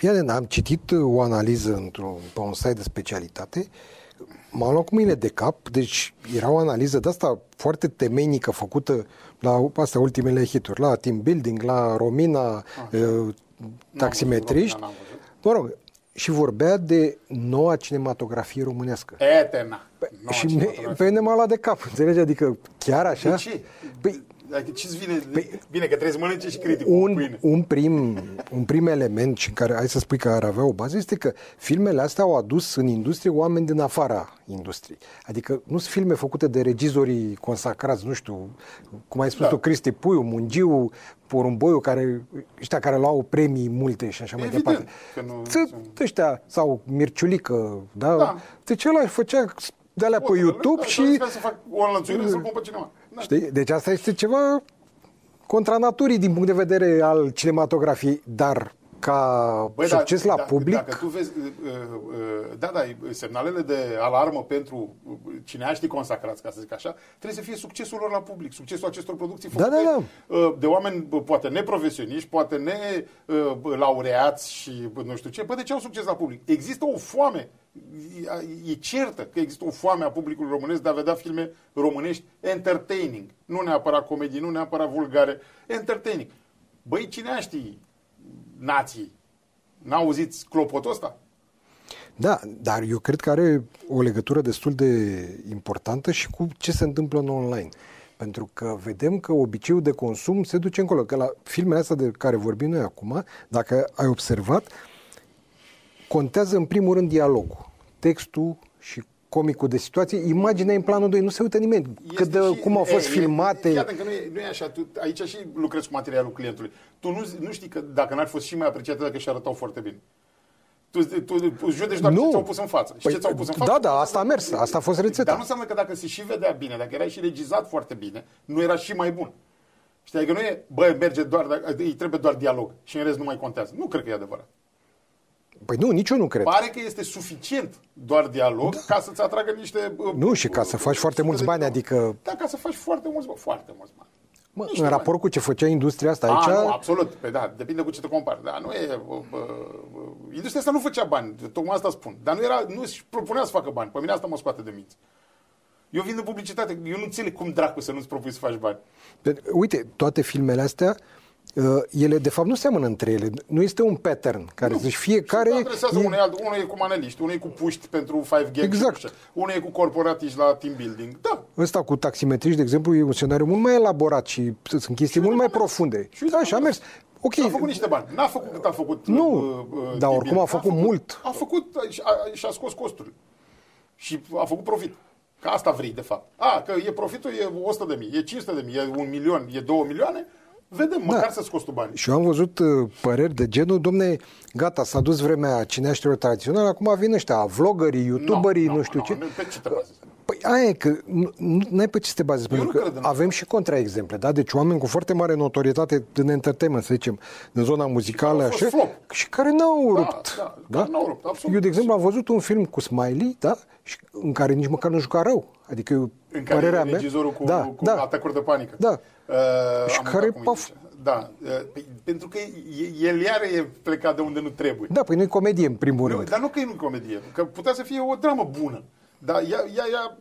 Bine, am citit o analiză într-un, pe un site de specialitate m-am luat cu mine de cap, deci era o analiză de asta foarte temeinică făcută la astea ultimele hituri, la team building, la Romina, uh, taximetriști. Mă rog, și vorbea de noua cinematografie românească. Eterna. Și pe ne m-a luat de cap, înțelegi? Adică chiar așa? De ce? Păi, Adică ce vine? Păi, Bine, că trebuie să mănânce și critic un, pâine. un, prim, un prim element și care, hai să spui că ar avea o bază, este că filmele astea au adus în industrie oameni din afara industriei. Adică nu sunt filme făcute de regizorii consacrați, nu știu, cum ai spus da. tu, Cristi Puiu, Mungiu, Porumboiu, care, ăștia care luau premii multe și așa Evident, mai departe. Că nu sunt... ăștia, sau Mirciulică, da? da. Deci ăla făcea de alea pe YouTube și... Să fac o înlănțuire să-l pun pe cineva. Da. Știi? Deci asta este ceva contra naturii din punct de vedere al cinematografiei, dar ca Băi, succes da, la da, public. Dacă tu vezi, uh, uh, da, da, semnalele de alarmă pentru cineaștii consacrați, ca să zic așa, trebuie să fie succesul lor la public, succesul acestor producții da, făcute da, da. Uh, de oameni poate neprofesioniști, poate ne laureați și nu știu ce, bă, de ce au succes la public? Există o foame e certă că există o foame a publicului românesc de a vedea filme românești entertaining. Nu neapărat comedii, nu neapărat vulgare, entertaining. Băi, cine știi nații? N-auziți clopotul ăsta? Da, dar eu cred că are o legătură destul de importantă și cu ce se întâmplă în online. Pentru că vedem că obiceiul de consum se duce încolo. Că la filmele astea de care vorbim noi acum, dacă ai observat, contează în primul rând dialogul, textul și comicul de situație, imaginea în planul 2, nu se uită nimeni cât de, și, cum au fost e, filmate. E, iată că nu e, nu e așa, tu, aici și lucrezi cu materialul clientului. Tu nu, nu știi că dacă n-ar fost și mai apreciate dacă și arătau foarte bine. Tu, tu, tu judeci doar nu. ce ți-au pus în față. Și păi, ce ți-au pus în față? Da, da, asta a mers, asta a fost rețeta. Dar nu înseamnă că dacă se și vedea bine, dacă era și regizat foarte bine, nu era și mai bun. Știi, că nu e, bă, merge doar, îi trebuie doar dialog și în rest nu mai contează. Nu cred că e adevărat. Păi nu, nici eu nu cred. Pare că este suficient doar dialog da. ca să-ți atragă niște... Uh, nu, și ca să faci foarte mulți bani, adică... Da, ca să faci foarte mulți bani, foarte mulți bani. Mă, în raport bani. cu ce făcea industria asta aici... A, nu, absolut. Păi da, depinde cu ce te compari. Da, nu e... Uh, uh, industria asta nu făcea bani, tocmai asta spun. Dar nu era, nu își propunea să facă bani. Pe mine asta mă scoate de minți. Eu vin de publicitate, eu nu înțeleg cum dracu să nu-ți propui să faci bani. Uite, toate filmele astea Uh, ele de fapt nu seamănă între ele. Nu este un pattern care să fiecare... Și e... unul, alt, unul e cu maneliști, unul e cu puști pentru 5G, exact. unul e cu corporatiști la team building. Da. Ăsta cu taximetriști, de exemplu, e un scenariu mult mai elaborat și sunt chestii și mult mai profunde. Și da, și a mers. Ok. A făcut niște bani. N-a făcut cât a făcut. Nu, uh, uh, dar oricum a făcut, a făcut mult. A făcut și a, și a scos costurile. Și a făcut profit. Că asta vrei, de fapt. A, că e profitul, e 100 de mii, e 500 de mii, e un milion, e 2 milioane, Vedem, măcar da. să-ți costă bani. Și eu am văzut uh, păreri de genul, domne, gata, s-a dus vremea cineaștilor tradiționale, acum vin ăștia, vloggerii, youtuberii, no, no, nu știu no, ce. Nu, pe ce te bazezi? Păi aia e că nu ai pe ce să te bazezi, pentru că avem și contraexemple, da? Deci oameni cu foarte mare notorietate în entertainment, să zicem, în zona muzicală, așa, și care n-au da, rupt. Da, da, da? n-au rupt, absolut. Eu, de exemplu, am văzut un film cu Smiley, da? Și în care nici măcar nu juca rău. Adică eu, în care părerea mea, regizorul cu, da, cu da, atacuri de panică. Da. Uh, și care paf, da, păi, pentru că el iar e plecat de unde nu trebuie. Da, păi nu e comedie în primul nu, rând. Dar nu că e nu comedie, că putea să fie o dramă bună. Da, ia, ia, ia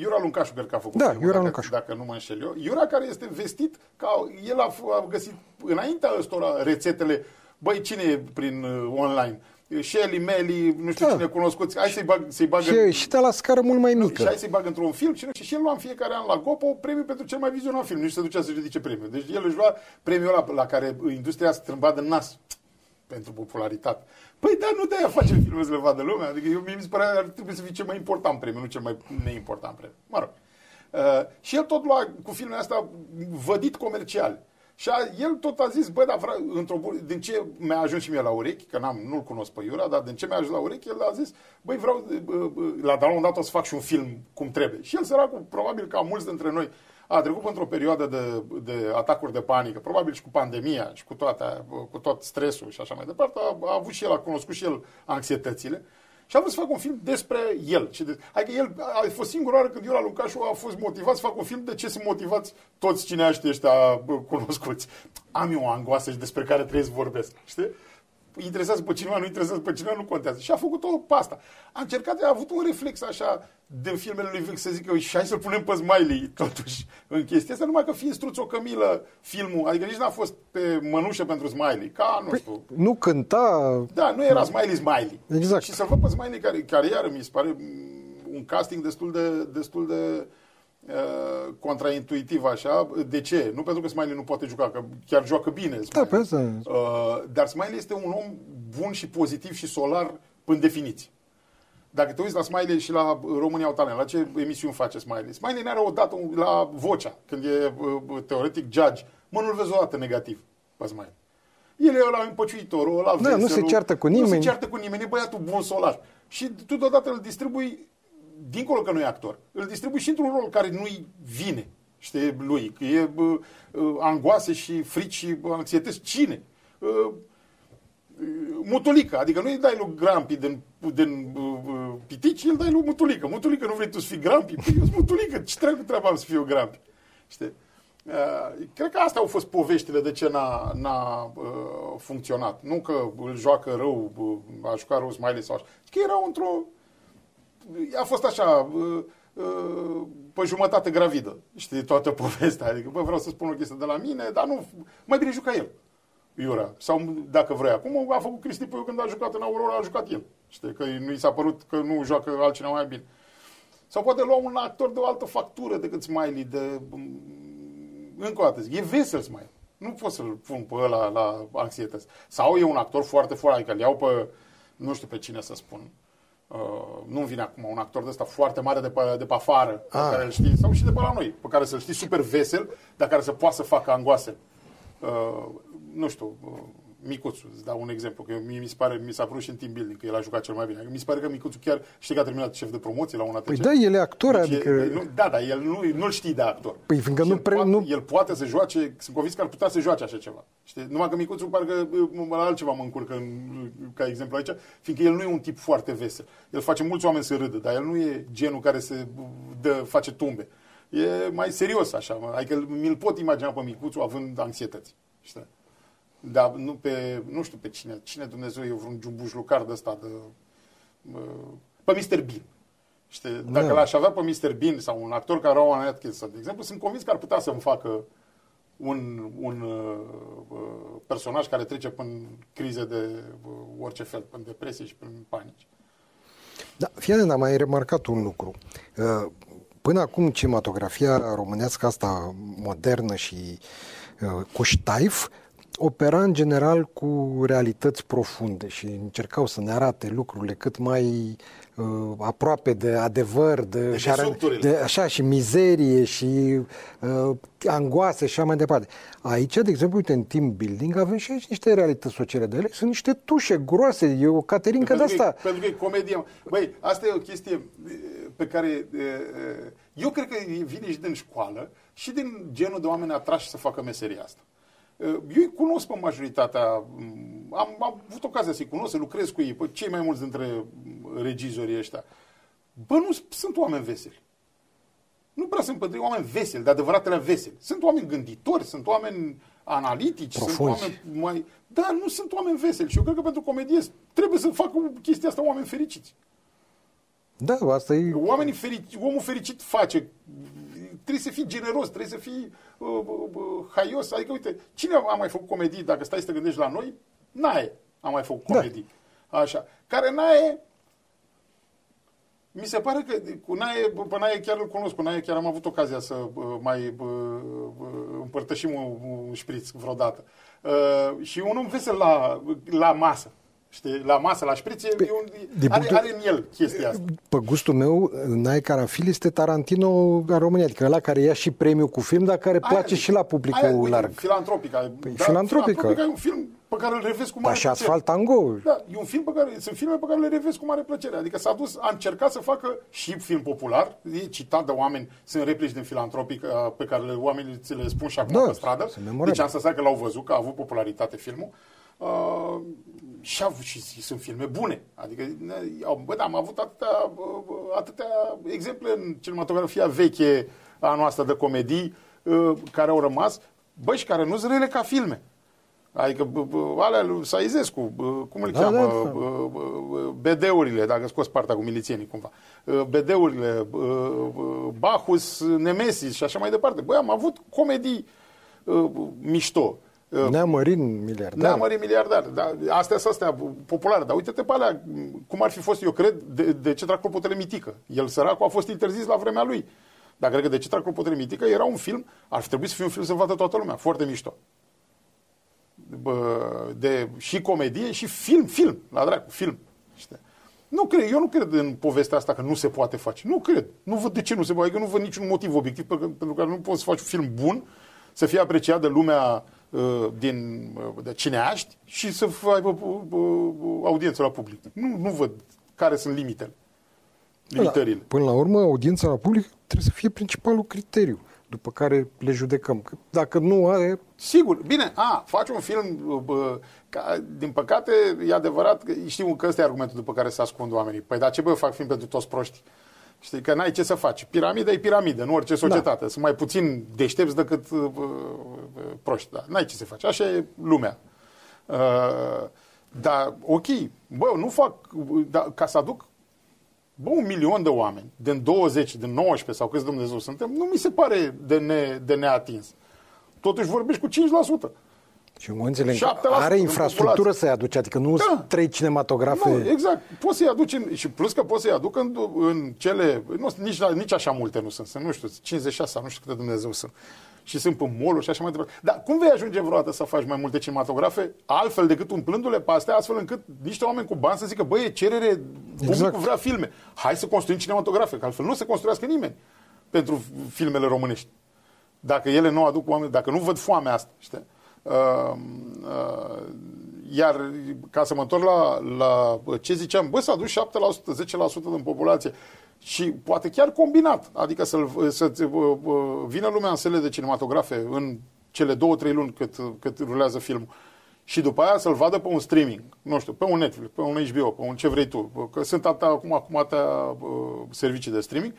Iura Luncașu, cred că a făcut da, filmul, Iura dacă, Luncașu. dacă nu mă înșel eu. Iura care este vestit ca el a, a găsit înaintea ăstora rețetele, băi, cine e prin uh, online? Shelly, Melly, nu știu da. cine cunoscuți, hai să-i bag, să-i bag și, în... și de la scară mult mai mică. Și hai să-i bag într-un film și, și el lua în fiecare an la GOPO premiu pentru cel mai vizionat film. Nu se ducea să ridice premiu. Deci el își lua premiul ăla la care industria strâmba de nas pentru popularitate. Păi da, nu de-aia face filmul să le vadă lumea. Adică eu, mi se părea că ar trebui să fie cel mai important premiu, nu cel mai neimportant premiu. Mă rog. Uh, și el tot lua cu filmul ăsta vădit comercial. Și a, el tot a zis, bă, dar vreau, într-o, din ce mi-a ajuns și mie la urechi, că n-am, nu-l cunosc pe Iura, dar din ce mi-a ajuns la urechi, el a zis, băi, vreau, la dar un dat o să fac și un film cum trebuie. Și el, săracul, probabil ca mulți dintre noi, a trecut într-o perioadă de, de atacuri de panică, probabil și cu pandemia și cu, toate, cu tot stresul și așa mai departe, a, a avut și el, a cunoscut și el anxietățile și a vrut să facă un film despre el. Și de, adică el a fost singura oară când Iora Lucașu a fost motivat să facă un film de ce sunt motivați toți cineaștii ăștia cunoscuți. Am eu o angoasă și despre care trebuie să vorbesc. Știi? Interesează pe cineva, nu interesează pe cineva, nu contează. Și a făcut-o pe asta. A încercat, a avut un reflex așa din filmele lui Vic să zică, și hai să-l punem pe Smiley [laughs] totuși în chestia asta, numai că fie struț o cămilă filmul, adică nici n-a fost pe mănușă pentru Smiley, ca, nu păi, știu. Nu cânta... Da, nu era Smiley Smiley. Exact. Și să-l văd pe Smiley, care, care iar mi se pare un casting destul de, destul de Uh, contraintuitiv așa. De ce? Nu pentru că Smiley nu poate juca, că chiar joacă bine Smiley. Da, pe asta. Uh, dar Smiley este un om bun și pozitiv și solar în definiție. Dacă te uiți la Smiley și la România au talent, la ce emisiuni face Smiley? Smiley ne are o dată la vocea, când e uh, teoretic judge. Mă, nu-l vezi o dată negativ pe Smiley. El e ăla împăciuitorul, ăla da, nu se ceartă cu nimeni. Nu se ceartă cu nimeni, e băiatul bun solar. Și tu deodată îl distribui dincolo că nu e actor, îl distribui și într-un rol care nu-i vine, știi, lui, că e bă, angoase și frici și anxietăți. Cine? Uh, mutulică, adică nu-i dai lui Grampi din, din uh, pitici, îl dai lui Mutulică. Mutulică, nu vrei tu să fii Grampi? Păi eu sunt Mutulică, ce trebuie treaba să fiu Grampi? Știi? Uh, cred că astea au fost poveștile de ce n-a, n-a uh, funcționat. Nu că îl joacă rău, uh, a jucat rău Smiley sau așa. Că erau într-o a fost așa, uh, uh, pe jumătate gravidă, știi, toată [laughs] povestea. Adică, bă, vreau să spun o chestie de la mine, dar nu, mai bine juca el, Iura. Sau, dacă vrea, acum a făcut Cristi Puiu când a jucat în Aurora, a jucat el. Știi, că nu i s-a părut că nu joacă altcineva mai bine. Sau poate lua un actor de o altă factură decât Smiley, de... Mm, încă o dată zic, e vesel Smiley. Nu pot să-l pun pe ăla la anxietăți. Sau e un actor foarte foarte, adică îl iau pe, nu știu pe cine să spun, Uh, nu vine acum un actor de ăsta foarte mare de pe, de pe afară, pe ah. care îl știi, sau și de pe la noi, pe care să-l știi super vesel, dar care să poată să facă angoase. Uh, nu știu, uh, Micuțu, îți dau un exemplu, că mie mi se pare, mi s-a părut și în team building că el a jucat cel mai bine. Mi se pare că Micuțu chiar știi că a terminat șef de promoție la un ATC. Păi da, el e actor, deci adică... E, nu, da, da, el nu, nu-l știi de actor. Păi fiindcă nu, pre, poate, nu... El poate să joace, sunt convins că ar putea să joace așa ceva. Știi? Numai că Micuțu parcă la altceva mă încurcă în, ca exemplu aici, fiindcă el nu e un tip foarte vesel. El face mulți oameni să râdă, dar el nu e genul care se dă, face tumbe. E mai serios așa, adică mi-l pot imagina pe Micuțu având anxietăți. Știi? Dar nu pe, nu știu pe cine, cine Dumnezeu e vreun jumbuș lucar de ăsta, de, pe Mr. Bean. Știi? Dacă da. l-aș avea pe Mr. Bean sau un actor ca Rowan Atkinson, de exemplu, sunt convins că ar putea să-mi facă un, un uh, personaj care trece prin crize de uh, orice fel, prin depresie și prin panici. Da, fie am mai remarcat un lucru. Uh, până acum cinematografia românească asta modernă și uh, cu ștaif opera în general cu realități profunde și încercau să ne arate lucrurile cât mai uh, aproape de adevăr, de, de, și are, de așa și mizerie și uh, angoase și așa mai departe. Aici, de exemplu, uite, în team building avem și aici niște realități sociale de ele, sunt niște tușe groase, e o caterincă de asta. Pentru că e comedie. Băi, asta e o chestie uh, pe care uh, uh, eu cred că vine și din școală și din genul de oameni atrași să facă meseria asta. Eu îi cunosc pe majoritatea, mm, am, am avut ocazia să-i cunosc, să lucrez cu ei, pe cei mai mulți dintre regizorii ăștia. Bă, nu sunt oameni veseli. Nu prea sunt pentru oameni veseli, de adevăratele veseli. Sunt oameni gânditori, sunt oameni analitici, Profunzi. sunt oameni mai... Da, nu sunt oameni veseli. Și eu cred că pentru comedie trebuie să facă chestia asta oameni fericiți. Da, asta e... Oamenii ferici, omul fericit face trebuie să fii generos, trebuie să fii uh, uh, uh, haios. Adică, uite, cine a mai făcut comedii, dacă stai să te gândești la noi? Nae a mai făcut da. comedii. Da. Așa. Care Nae, mi se pare că cu Nae, pe Nae chiar îl cunosc, cu Nae chiar am avut ocazia să uh, mai uh, uh, împărtășim un, un șpriț vreodată. Uh, și un om vesel la, la masă. Știi, la masă, la șprițe, Pe- e un, din are, punctul- are în el chestia asta. Pe gustul meu, Nae Carafil este Tarantino în România, adică ăla care ia și premiul cu film, dar care Aia place zic. și la publicul Aia, uite, larg. Filantropica. Păi, Filantropica. e un film pe care îl revezi cu Dar mare și plăcere. Asfalt Tango. Da, e un film pe care, sunt filme pe care le revezi cu mare plăcere. Adică s-a dus, a încercat să facă și film popular, e citat de oameni, sunt replici din filantropic uh, pe care le, oamenii ți le spun și acum Da, pe stradă. sunt memorabile. Deci asta înseamnă că l-au văzut, că a avut popularitate filmul. Uh, și, au, și, și sunt filme bune. Adică, ne- au, bă, da, am avut atâtea, uh, atâtea exemple în cinematografia veche a noastră de comedii uh, care au rămas, bă, și care nu sunt rele ca filme. Adică bă, bă, alea lui Saizescu, bă, cum îl Da, cheamă, da, da. bă, bă, bă, BD-urile, dacă scos partea cu milițienii cumva, Uh, BD-urile, bă, bă, Bacchus, Nemesis și așa mai departe. Băi, am avut comedii uh, mișto. Uh, Neamărin miliardar. da, mări miliardar. Da, astea sunt astea populare. Dar uite-te pe alea, cum ar fi fost, eu cred, de, de ce trag clopotele mitică. El, săracul, a fost interzis la vremea lui. Dar cred că de ce trag clopotele mitică era un film, ar fi trebuit să fie un film să vadă toată lumea. Foarte mișto. Bă, de, și comedie și film, film, la dracu, film. Știi? Nu cred, eu nu cred în povestea asta că nu se poate face. Nu cred. Nu văd de ce nu se poate. Adică nu văd niciun motiv obiectiv pentru pentru care nu poți să faci un film bun, să fie apreciat de lumea uh, din, uh, de cineaști și să aibă uh, uh, audiență la public. Nu, nu văd care sunt limitele. Limitările. Până la urmă, audiența la public trebuie să fie principalul criteriu după care le judecăm. Că Dacă nu are, Sigur, bine, a, faci un film, bă, ca, din păcate, e adevărat, că știu că ăsta e argumentul după care se ascund oamenii. Păi, dar ce bă, fac film pentru toți proști? Știi, că n-ai ce să faci. Piramida e piramidă, în orice societate. Da. Sunt mai puțin deștepți decât uh, uh, proști. Da. N-ai ce să faci. Așa e lumea. Uh, dar, ok, bă, nu fac, da, ca să aduc bă, un milion de oameni, din 20, din 19 sau câți Dumnezeu suntem, nu mi se pare de, ne, de neatins. Totuși vorbești cu 5%. Și în condițiile în 7% care are din infrastructură populație. să-i aduce, adică nu Da. sunt trei cinematografe. Nu, exact. Poți să-i aduci în, și plus că poți să-i aduc în, în cele, nu, sunt nici, nici așa multe nu sunt, sunt, nu știu, 56 sau nu știu câte Dumnezeu sunt. Și sunt pe mall și așa mai departe. Dar cum vei ajunge vreodată să faci mai multe cinematografe altfel decât umplându-le pe astea, astfel încât niște oameni cu bani să zică, băi, e cerere, publicul Exact. vrea filme. Hai să construim cinematografe, că altfel nu se construiască nimeni pentru filmele românești. Dacă ele nu aduc oameni, dacă nu văd foamea asta, știi? Uh, uh, iar ca să mă întorc la, la ce ziceam, bă, s-a dus 7%, 10% din populație și poate chiar combinat, adică să să vină lumea în sele de cinematografe în cele două, trei luni cât, cât rulează filmul și după aia să-l vadă pe un streaming, nu știu, pe un Netflix, pe un HBO, pe un ce vrei tu, că sunt atâta, acum, acum atâtea uh, servicii de streaming,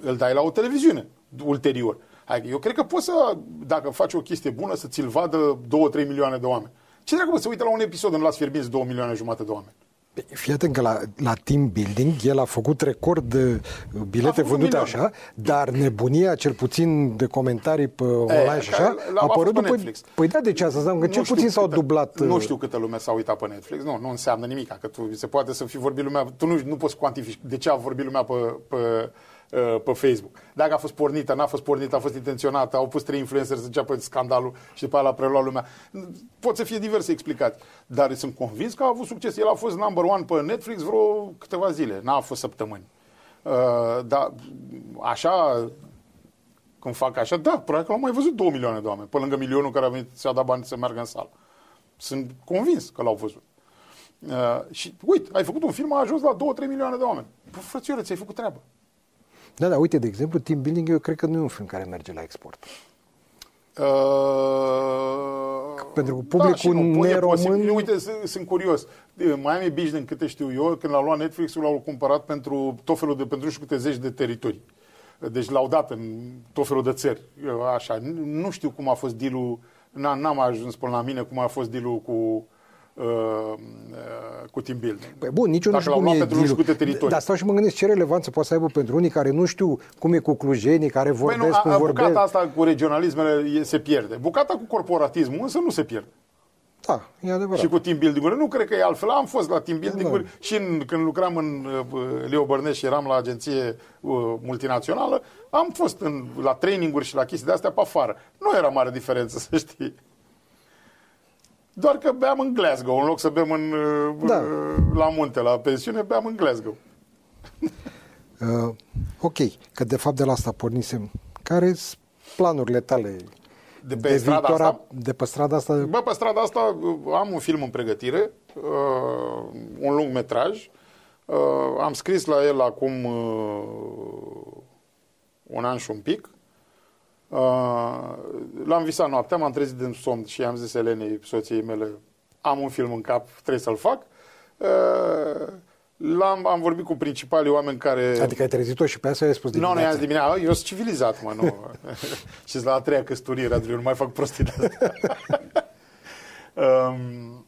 îl dai la o televiziune ulterior. Adică eu cred că poți să, dacă faci o chestie bună, să ți-l vadă 2-3 milioane de oameni. Ce dracu, bă, să uite la un episod în Las Fierbinți 2 milioane jumate de oameni. Păi, Fii atent că la, la team building el a făcut record de uh, bilete A făcut vândute milion. așa, dar nebunia, cel puțin de comentarii pe online și care așa, l-a- a a fost apărut pe după... Netflix. Păi da, de ce asta înseamnă că Nu cel știu puțin s-au câtă- dublat... Nu uh, știu câtă lume s-a uitat pe Netflix. Nu, nu înseamnă nimic. Că tu se poate să fi vorbit lumea. Tu nu, nu poți cuantifici de ce a vorbit lumea pe, pe, uh, pe Facebook. Dacă a fost pornită, n-a fost pornită, a fost intenționată, au pus trei influenceri să înceapă scandalul și după aia l-a preluat lumea. Pot să fie diverse explicații. Dar sunt convins că a avut succes. El a fost number one pe Netflix vreo câteva zile. N-a fost săptămâni. Uh, dar așa când fac așa, da, probabil că l-au mai văzut 2 milioane de oameni, pe lângă milionul care a venit să-a dat bani să meargă în sală. Sunt convins că l-au văzut. Uh, și uite, ai făcut un film, a ajuns la 2-3 milioane de oameni. Bă, frățioare, ți-ai făcut treabă. Da, da, uite, de exemplu, team building eu cred că nu e un film care merge la export. Uh, Pentru că publicul și nu, e neromân- posibil. Uite, sunt, sunt curios. Miami Beach, din câte știu eu, când l-a luat Netflix-ul, l-au cumpărat pentru tot felul de, pentru nu știu câte zeci de teritorii. Deci l-au dat în tot felul de țări. Eu, Așa, nu știu cum a fost dealul, n- n-am ajuns până la mine cum a fost dealul cu uh, uh, cu team building. Păi bun, nici eu nu Dacă știu l-au cum luat e pentru nu știu deal-ul. câte teritorii. Dar stau și mă gândesc ce relevanță poate să aibă pentru unii care nu știu cum e cu clujenii, care Păi vorbesc nu, a, cum a, vorbesc. bucata asta cu regionalismele e, se pierde. Bucata cu corporatismul însă nu se pierde. Da, e adevărat. Și cu team building-uri. Nu cred că e altfel. Am fost la team building-uri Da. și în, când lucram în uh, Leo Bărnești și eram la agenție uh, multinațională, am fost în, la training-uri și la chestii de astea pe afară. Nu era mare diferență, [laughs] să știi. Doar că beam în Glasgow, în loc să bem în, Da. uh, la munte, la pensiune, beam în Glasgow. [laughs] Uh, ok, că de fapt de la asta pornisem. Care sunt planurile tale De pe strada asta? de pe strada asta? Bă, pe strada asta uh, am un film în pregătire, uh, un lung metraj. Uh, am scris la el acum uh, un an și un pic. Uh, l-am visat noaptea, m-am trezit din somn și am zis Elenei, soției mele, am un film în cap, trebuie să-l fac. Uh, l-am, am vorbit cu principalii oameni care... Adică ai trezit-o și pe asta ai spus Nu, nu, dimineața. i-am zis dimineața, eu sunt civilizat, mă, nu. [laughs] [laughs] și la a treia căsătorie, Adrian, nu mai fac prostii de astea. [laughs] um,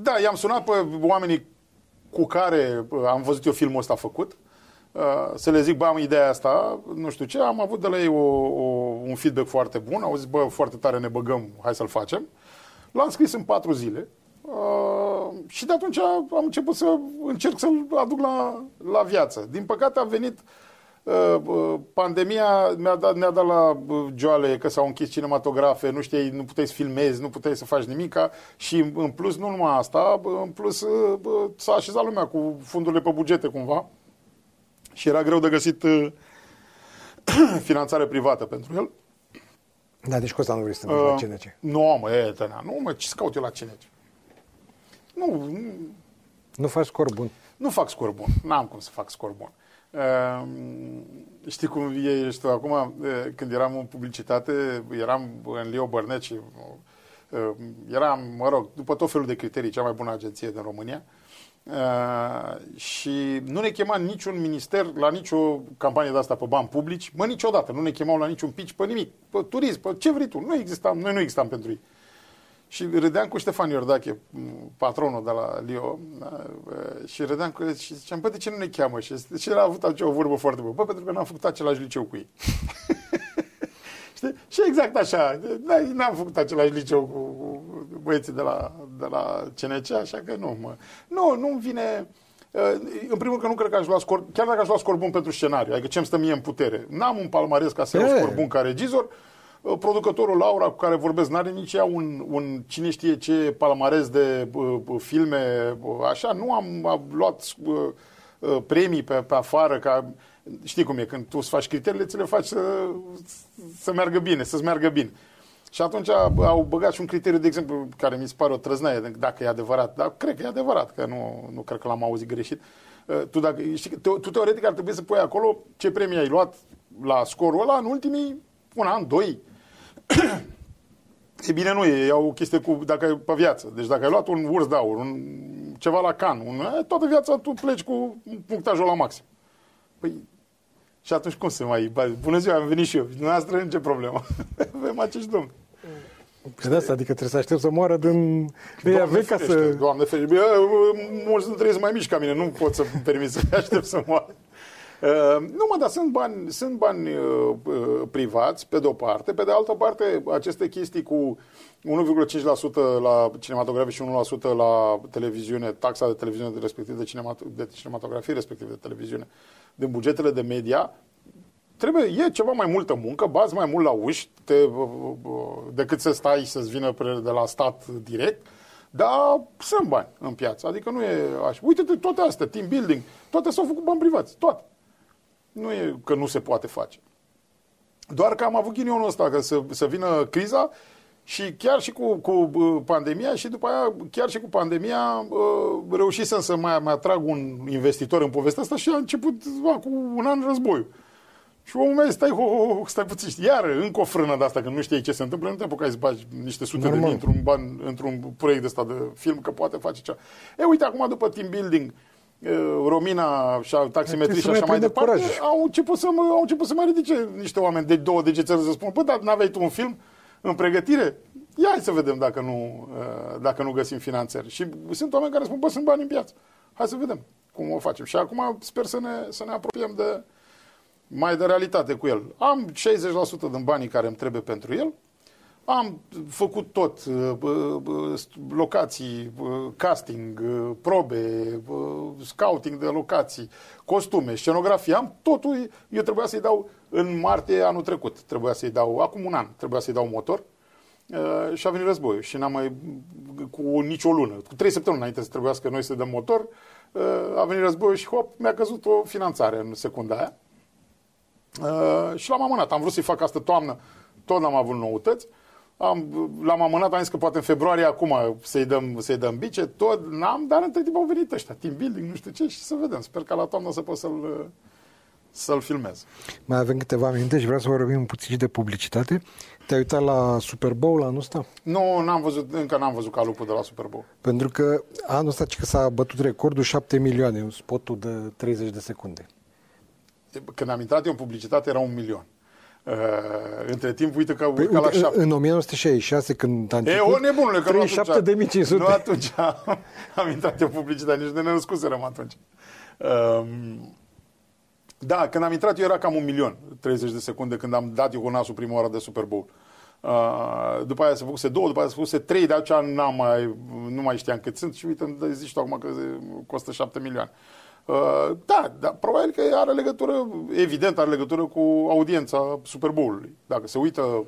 da, i-am sunat pe oamenii cu care uh, am văzut eu filmul ăsta făcut, uh, să le zic, bă, am ideea asta, nu știu ce, am avut de la ei o, o, un feedback foarte bun, au zis, bă, foarte tare ne băgăm, hai să-l facem. L-am scris în patru zile uh, și de atunci am început să încerc să-l aduc la, la viață. Din păcate a venit uh, uh, pandemia, mi-a dat, ne-a dat la uh, joale că s-au închis cinematografe, nu știai, nu puteai să filmezi, nu puteai să faci nimica și în plus, nu numai asta, în plus uh, uh, s-a așezat lumea cu fundurile pe bugete cumva și era greu de găsit uh, [clears throat] finanțare privată pentru el. Da, deci cu asta nu vrei să te duci la Uh, CNC. Nu, mă, e, tăna, nu, mă, ce caut eu la CNC? Nu, nu, Nu faci scor bun. nu fac scor bun. N-am cum să fac scor bun. Uh, știi cum e, ești tu acum, uh, când eram în publicitate, eram în Leo Burnett și uh, eram, mă rog, după tot felul de criterii, cea mai bună agenție din România. Uh, și nu ne chema niciun minister la nicio campanie de asta pe bani publici, mă niciodată, nu ne chemau la niciun pitch, pe nimic, pe turism, pe ce vrei tu, nu existam, noi nu existam pentru ei. Și râdeam cu Ștefan Iordache, m, patronul de la Lio, da, bă, și râdeam cu el și ziceam, bă, de ce nu ne cheamă? Și, și el a avut acea o vorbă foarte bună. Bă, pentru că n-am făcut același liceu cu ei. [laughs] Știi? Și exact așa. Da, n-am făcut același liceu cu cu băieții de la, de la CNC, așa că nu, mă. Nu, nu vine... uh, În primul rând că nu cred că aș lua scor, chiar dacă aș lua scor bun pentru scenariu, adică ce-mi stă mie în putere. N-am un palmares ca să iau E. scor bun ca regizor, Uh, producătorul Laura cu care vorbesc n-are nici ea un, un cine știe ce palmares de uh, uh, filme, uh, așa, nu am, am luat uh, uh, premii pe, pe afară, ca, știi cum e, când tu îți faci criteriile, ți le faci să, să meargă bine, să-ți meargă bine. Și atunci au băgat și un criteriu, de exemplu, care mi se pare o trăznaie, dacă e adevărat, dar cred că e adevărat, că nu, nu cred că l-am auzit greșit. Uh, Tu, dacă, știi, tu, tu teoretic ar trebui să pui acolo ce premii ai luat la scorul ăla în ultimii un an, doi. [coughs] E bine, nu e, e o chestie cu, dacă e pe viață. Deci dacă ai luat un urs de aur, un, ceva la can, un, e, toată viața tu pleci cu punctajul la maxim. Păi, și atunci cum se mai... Bă, Bună ziua, am venit și eu. Dumneavoastră, în ce problemă? [laughs] Avem acești domni. Că de asta, adică trebuie să aștept să moară din... Ei Doamne avem ca ferește, să... Doamne ferește. Bă, mulți dintre ei sunt mai mici ca mine, nu pot să permit să [laughs] aștept să moară. Uh, nu mă, dar sunt bani, sunt bani uh, uh, privați, pe de-o parte. Pe de altă parte, aceste chestii cu 1,5% la cinematografie și 1% la televiziune, taxa de televiziune de respectiv de, cinemat- de cinematografie, respectiv de televiziune, din bugetele de media, trebuie, e ceva mai multă muncă, bazi mai mult la uși te, decât să stai și să-ți vină pre- de la stat direct, dar sunt bani în piață. Adică nu e așa. Uite-te, toate astea, team building, toate s-au făcut bani privați, toate. Nu e că nu se poate face. Doar că am avut ghinionul ăsta, că să, să vină criza și chiar și cu, cu uh, pandemia și după aia, chiar și cu pandemia, uh, reușisem să mai, mai atrag un investitor în povestea asta și a început acum un an războiul. Și omul meu, stai, ho, ho, ho, stai puțin, știi, iar încă o frână de asta, că nu știi ce se întâmplă, nu te apucai să bagi niște sute de Normal. mii într-un, ban, într-un proiect de ăsta de film, că poate face ceva. E, uite, acum după team building, uh, Romina și taximetrii și Trebuie să așa mai mai prindă departe, curaj. au început să mă, au început să mai ridice niște oameni de două degețe să spun, bă, dar n-aveai tu un film în pregătire? Ia hai să vedem dacă nu, uh, dacă nu găsim finanțări. Și sunt oameni care spun, bă, sunt bani în piață. Hai să vedem cum o facem. Și acum sper să ne, să ne apropiem de mai de realitate cu el. Am 60% din banii care îmi trebuie pentru el. Am făcut tot, uh, uh, uh, locații, uh, casting, uh, probe, uh, scouting de locații, costume, scenografie, am totul. Eu trebuia să-i dau în martie anul trecut, trebuia să-i dau, acum un an, trebuia să-i dau motor. uh, și a venit războiul și n-am mai, cu nicio lună, cu trei săptămâni înainte să trebuiască noi să dăm motor, uh, a venit războiul și hop, mi-a căzut o finanțare în secunda aia. Uh, și l-am amânat. Am vrut să-i fac asta toamnă, tot n-am avut noutăți. Am, l-am amânat, am zis că poate în februarie acum să-i dăm, să-i dăm bice, tot n-am, dar între timp au venit ăștia, team building, nu știu ce, și să vedem. Sper că la toamnă să pot să-l, să-l filmez. Mai avem câteva minute și vreau să vorbim puțin și de publicitate. Te-ai uitat la Super Bowl anul ăsta? Nu, n-am văzut, încă n-am văzut calupul de la Super Bowl. Pentru că anul ăsta că s-a bătut recordul 7 milioane, un spotul de 30 de secunde. Când am intrat eu în publicitate era un milion. Uh, între timp, uite că păi, la 7. În 1966, când a început, e, o nebunule, că 37.500. Nu atunci am, [laughs] am intrat în publicitate, nici de ne născuserăm atunci. Um, da, când am intrat eu era cam un milion, 30 de secunde, când am dat eu cu nasul prima oară de Super Bowl. Uh, după aia se făcuse două, după aia se făcuse trei, de aceea n-am mai, nu mai știam cât sunt și uite, zici tu acum că costă 7 milioane. Uh, da, dar probabil că are legătură, evident are legătură cu audiența Super Bowl-ului. Dacă se uită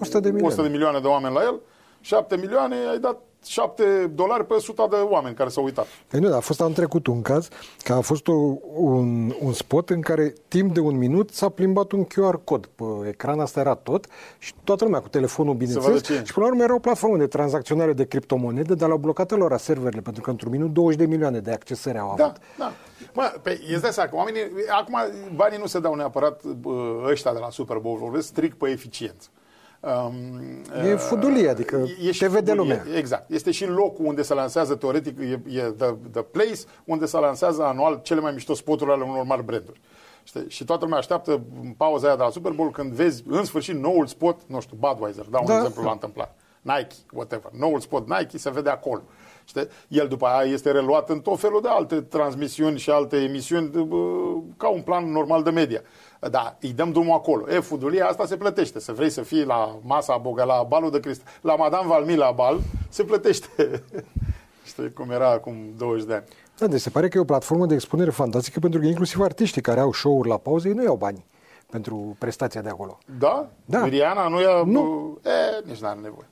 100 de milioane, 100 de, milioane de oameni la el, 7 milioane ai dat 7 dolari pe 100 de oameni care s-au uitat. Păi nu, dar a fost în trecut un caz că a fost o, un, un spot în care timp de un minut s-a plimbat un QR cod pe ecran, asta era tot și toată lumea cu telefonul, bineînțeles, și până la urmă era o platformă de tranzacționare de criptomonede, dar l-au blocat lor serverele, pentru că într-un minut 20 de milioane de accesări au da, avut. Da, Mă, pe, îți dai seama că oamenii, acum banii nu se dau neapărat ăștia de la Super Bowl, vorbesc strict pe eficiență. Um, e fudulie, adică e te vede lumea. Exact. Este și locul unde se lansează, teoretic, e, e the, the place unde se lansează anual cele mai mișto spoturi ale unor mari branduri. Știi? Și toată lumea așteaptă în pauza aia de la Super Bowl când vezi în sfârșit noul spot, nu știu, Budweiser, dau un da. exemplu la întâmplare. Nike, whatever. Noul spot Nike se vede acolo. Știi? El după aia este reluat în tot felul de alte transmisiuni și alte emisiuni ca un plan normal de media. Da, îi dăm drumul acolo. E, fudulia asta se plătește. Să vrei să fii la masa bogă, la balul de cristal, la Madame Valmy la bal, se plătește. [laughs] Știi cum era acum 20 de ani. Da, deci se pare că e o platformă de expunere fantastică pentru că inclusiv artiștii care au show-uri la pauză, ei nu iau bani pentru prestația de acolo. Da? Da. Miriana nu ia... Nu. E, nici n-are nevoie.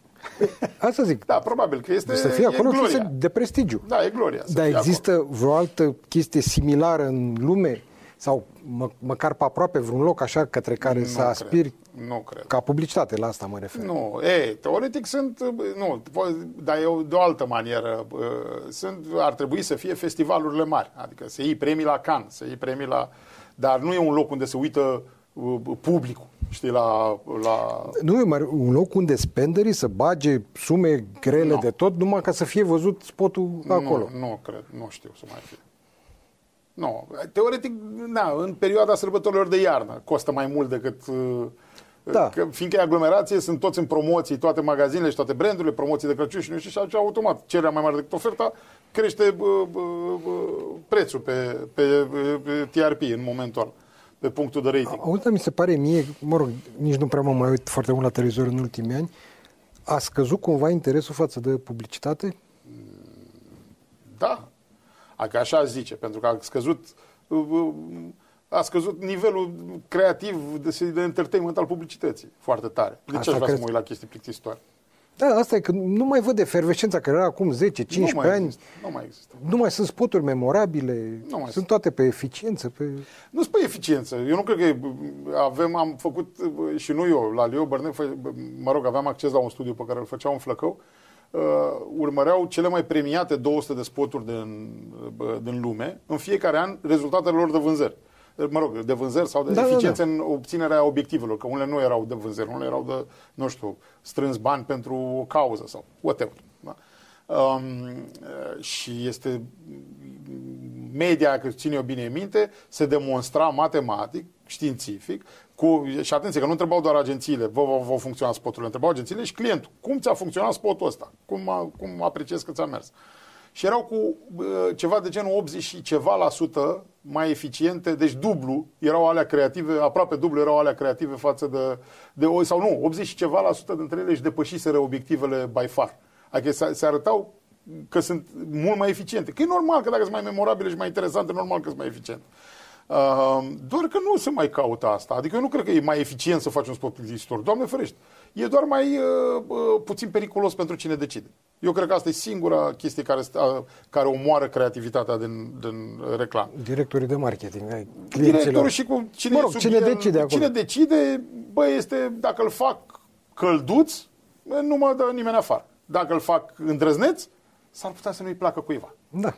Asta zic. Da, probabil că este Să fie acolo gloria. de prestigiu. Da, e gloria. Dar există acolo. vreo altă chestie similară în lume sau mă, măcar pe aproape vreun loc așa către care nu să cred. aspiri nu cred. Ca publicitate, la asta mă refer. Nu, e, teoretic sunt, nu, dar e de o altă manieră. Sunt, ar trebui să fie festivalurile mari, adică să iei premii la Cannes, să iei premii la... Dar nu e un loc unde se uită publicul, știi, la... la... Nu e un loc unde spenderii să bage sume grele no. de tot, numai ca să fie văzut spotul acolo. Nu, nu cred, nu știu să mai fie. Nu, teoretic, da, în perioada sărbătorilor de iarnă costă mai mult decât... Uh, da. Că, fiindcă e aglomerație, sunt toți în promoții, toate magazinele și toate brandurile, promoții de Crăciun și nu știu, și atunci automat cererea mai mare decât oferta crește bă, bă, bă, prețul pe, pe, pe TRP în momentul ăla pe punctul de rating. Auzi, mi se pare mie, mă rog, nici nu prea mă mai uit foarte mult la televizor în ultimii ani, a scăzut cumva interesul față de publicitate? Da. Adică așa zice, pentru că a scăzut uh, uh, a scăzut nivelul creativ de, de entertainment al publicității foarte tare. De ce aș vrea să mă uit la chestii plictisitoare? Da, asta e că nu mai văd efervescența care era acum 10-15 ani. Există, nu mai există. Nu mai sunt spoturi memorabile. Nu mai sunt toate pe eficiență. Pe... Nu sunt pe eficiență. Eu nu cred că avem, am făcut și nu eu, la Leo Bărnec, mă rog, aveam acces la un studiu pe care îl făceau în Flăcău, uh, urmăreau cele mai premiate 200 de spoturi din, uh, din lume, în fiecare an rezultatele lor de vânzări mă rog, de vânzări sau de da, eficiență da, da. în obținerea obiectivelor, că unele nu erau de vânzări, unele erau de, nu știu, strâns bani pentru o cauză sau whatever. Da? Um, și este media, că ține o bine minte, se demonstra matematic, științific, cu, și atenție că nu întrebau doar agențiile, vă vor funcționa spoturile, întrebau agențiile și clientul, cum ți-a funcționat spotul ăsta, cum, a, cum apreciezi că ți-a mers. Și erau cu uh, ceva de genul 80 și ceva la sută mai eficiente, deci dublu erau alea creative, aproape dublu erau alea creative față de, de sau nu, 80 și ceva la sută dintre ele își depășiseră obiectivele by far. Adică se, se arătau că sunt mult mai eficiente. Că e normal că dacă sunt mai memorabile și mai interesante, normal că sunt mai eficiente. Uh, doar că nu se mai caută asta. Adică eu nu cred că e mai eficient să faci un spot publicitar. Doamne ferește. E doar mai uh, uh, puțin periculos pentru cine decide. Eu cred că asta e singura chestie care, uh, care omoară creativitatea din, din reclamă. Directorii de marketing, Directorul și cu cine, mă rog, cine el, decide acolo. Cine decide, bă, este, dacă îl fac călduț, nu mă dă nimeni afară. Dacă îl fac îndrăzneț, s-ar putea să nu-i placă cuiva. Da.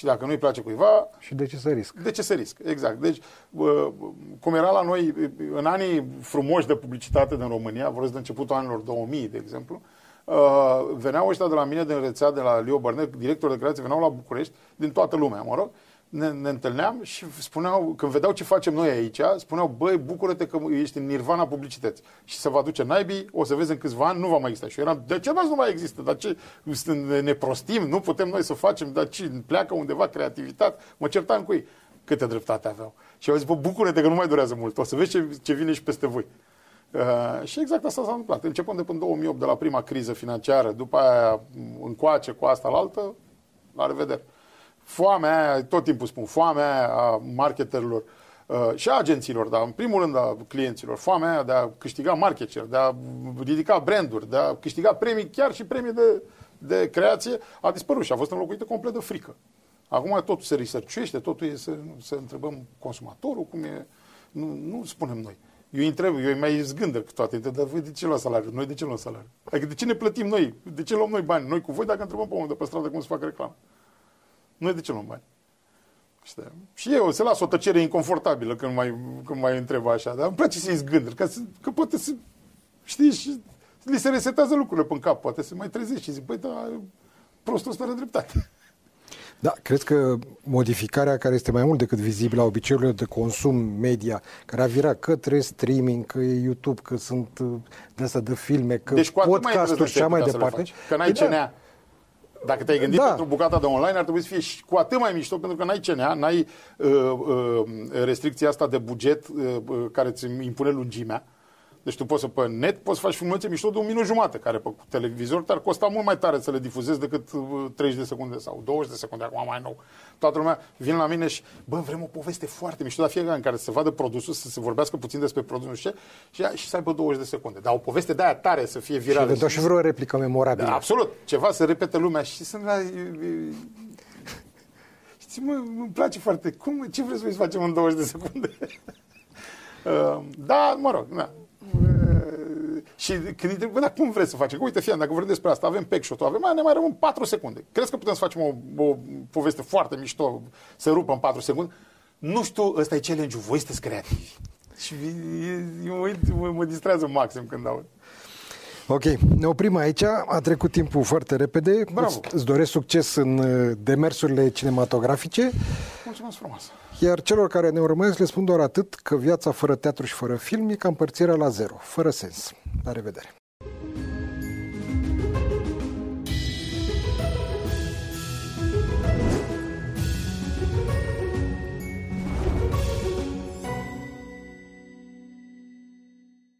Și dacă nu-i place cuiva... Și de ce să risc? De ce să risc, exact. Deci, cum era la noi, în anii frumoși de publicitate din România, vorbesc de începutul anilor 2000, de exemplu, veneau ăștia de la mine, din rețea, de la Leo Bărnec, director de creație, veneau la București, din toată lumea, mă rog, ne, ne întâlneam și spuneau, când vedeau ce facem noi aici, spuneau, băi, bucură-te că ești în nirvana publicității și se va duce naibii, o să vezi în câțiva ani, nu va mai exista. Și eu eram, de ce nu mai există? Dar ce, ne prostim, nu putem noi să facem, dar ce, pleacă undeva creativitate? Mă certam cu ei. Câte dreptate aveau. Și au zis, bă, bucură-te că nu mai durează mult, o să vezi ce, ce vine și peste voi. Uh, și exact asta s-a întâmplat. Începând de până 2008, de la prima criză financiară, după aia încoace cu asta la altă, la revedere foamea aia, tot timpul spun, foamea aia a marketerilor uh, și a agenților, dar în primul rând a clienților, foamea aia de a câștiga market share, de a ridica branduri, de a câștiga premii, chiar și premii de, de creație, a dispărut și a fost înlocuită complet de frică. Acum totul se researchuiește, totul e să, să întrebăm consumatorul cum e, nu, nu spunem noi. Eu îi întreb, eu îi mai zgândăr cu toate, dar voi de ce luați salariu? Noi de ce luăm salariu? Adică de ce ne plătim noi? De ce luăm noi bani? Noi cu voi dacă întrebăm pe omul de pe stradă cum să facă reclamă. Noi de ce luăm bani? Știi? Și eu se las o tăcere inconfortabilă când mai, când mai întreb așa, dar îmi place să-i zgândări, că, că poate să, știi, și li se resetează lucrurile pe cap, poate să mai trezești și zic, băi, da, prostul ăsta are dreptate. Da, cred că modificarea care este mai mult decât vizibilă a obiceiurilor de consum media, care a virat către streaming, că e YouTube, că sunt uh, de asta de filme, că deci, podcasturi și așa mai departe. Că n-ai păi da. Dacă te-ai gândit da. pentru bucata de online, ar trebui să fie și cu atât mai mișto, pentru că n-ai CNA, n-ai uh, uh, restricția asta de buget uh, uh, care îți impune lungimea. Deci tu poți să pe net poți să faci filmulețe mișto de un minut jumate, care pe televizor te-ar costa mult mai tare să le difuzezi decât 30 uh, de secunde sau 20 de secunde, acum mai nou. Toată lumea vine la mine și, bă, vrem o poveste foarte mișto, dar fiecare în care să vadă produsul, să se vorbească puțin despre produsul și, și, și să aibă 20 de secunde. Dar o poveste de aia tare să fie virală. Și, și vreo replică memorabilă. Da, absolut. Ceva să repete lumea și sunt la... Știți, mă, îmi place foarte... Cum, ce vreți să facem în 20 de secunde? [laughs] Uh, da, mă rog, da. Și când întreb, dar cum vreți să facem? Uite, fie, dacă vorbim despre asta, avem pack shot avem, ne mai rămân 4 secunde. Crezi că putem să facem o, o poveste foarte mișto, să rupă în 4 secunde? Nu știu, ăsta e challenge-ul, voi sunteți creativi. Și mă, mă, mă distrează maxim când aud. Ok, ne oprim aici, a trecut timpul foarte repede. Bravo. Îți, îți doresc succes în uh, demersurile cinematografice. Mulțumesc frumos. Iar celor care ne urmăresc le spun doar atât că viața fără teatru și fără film e ca împărțirea la zero, fără sens. La revedere!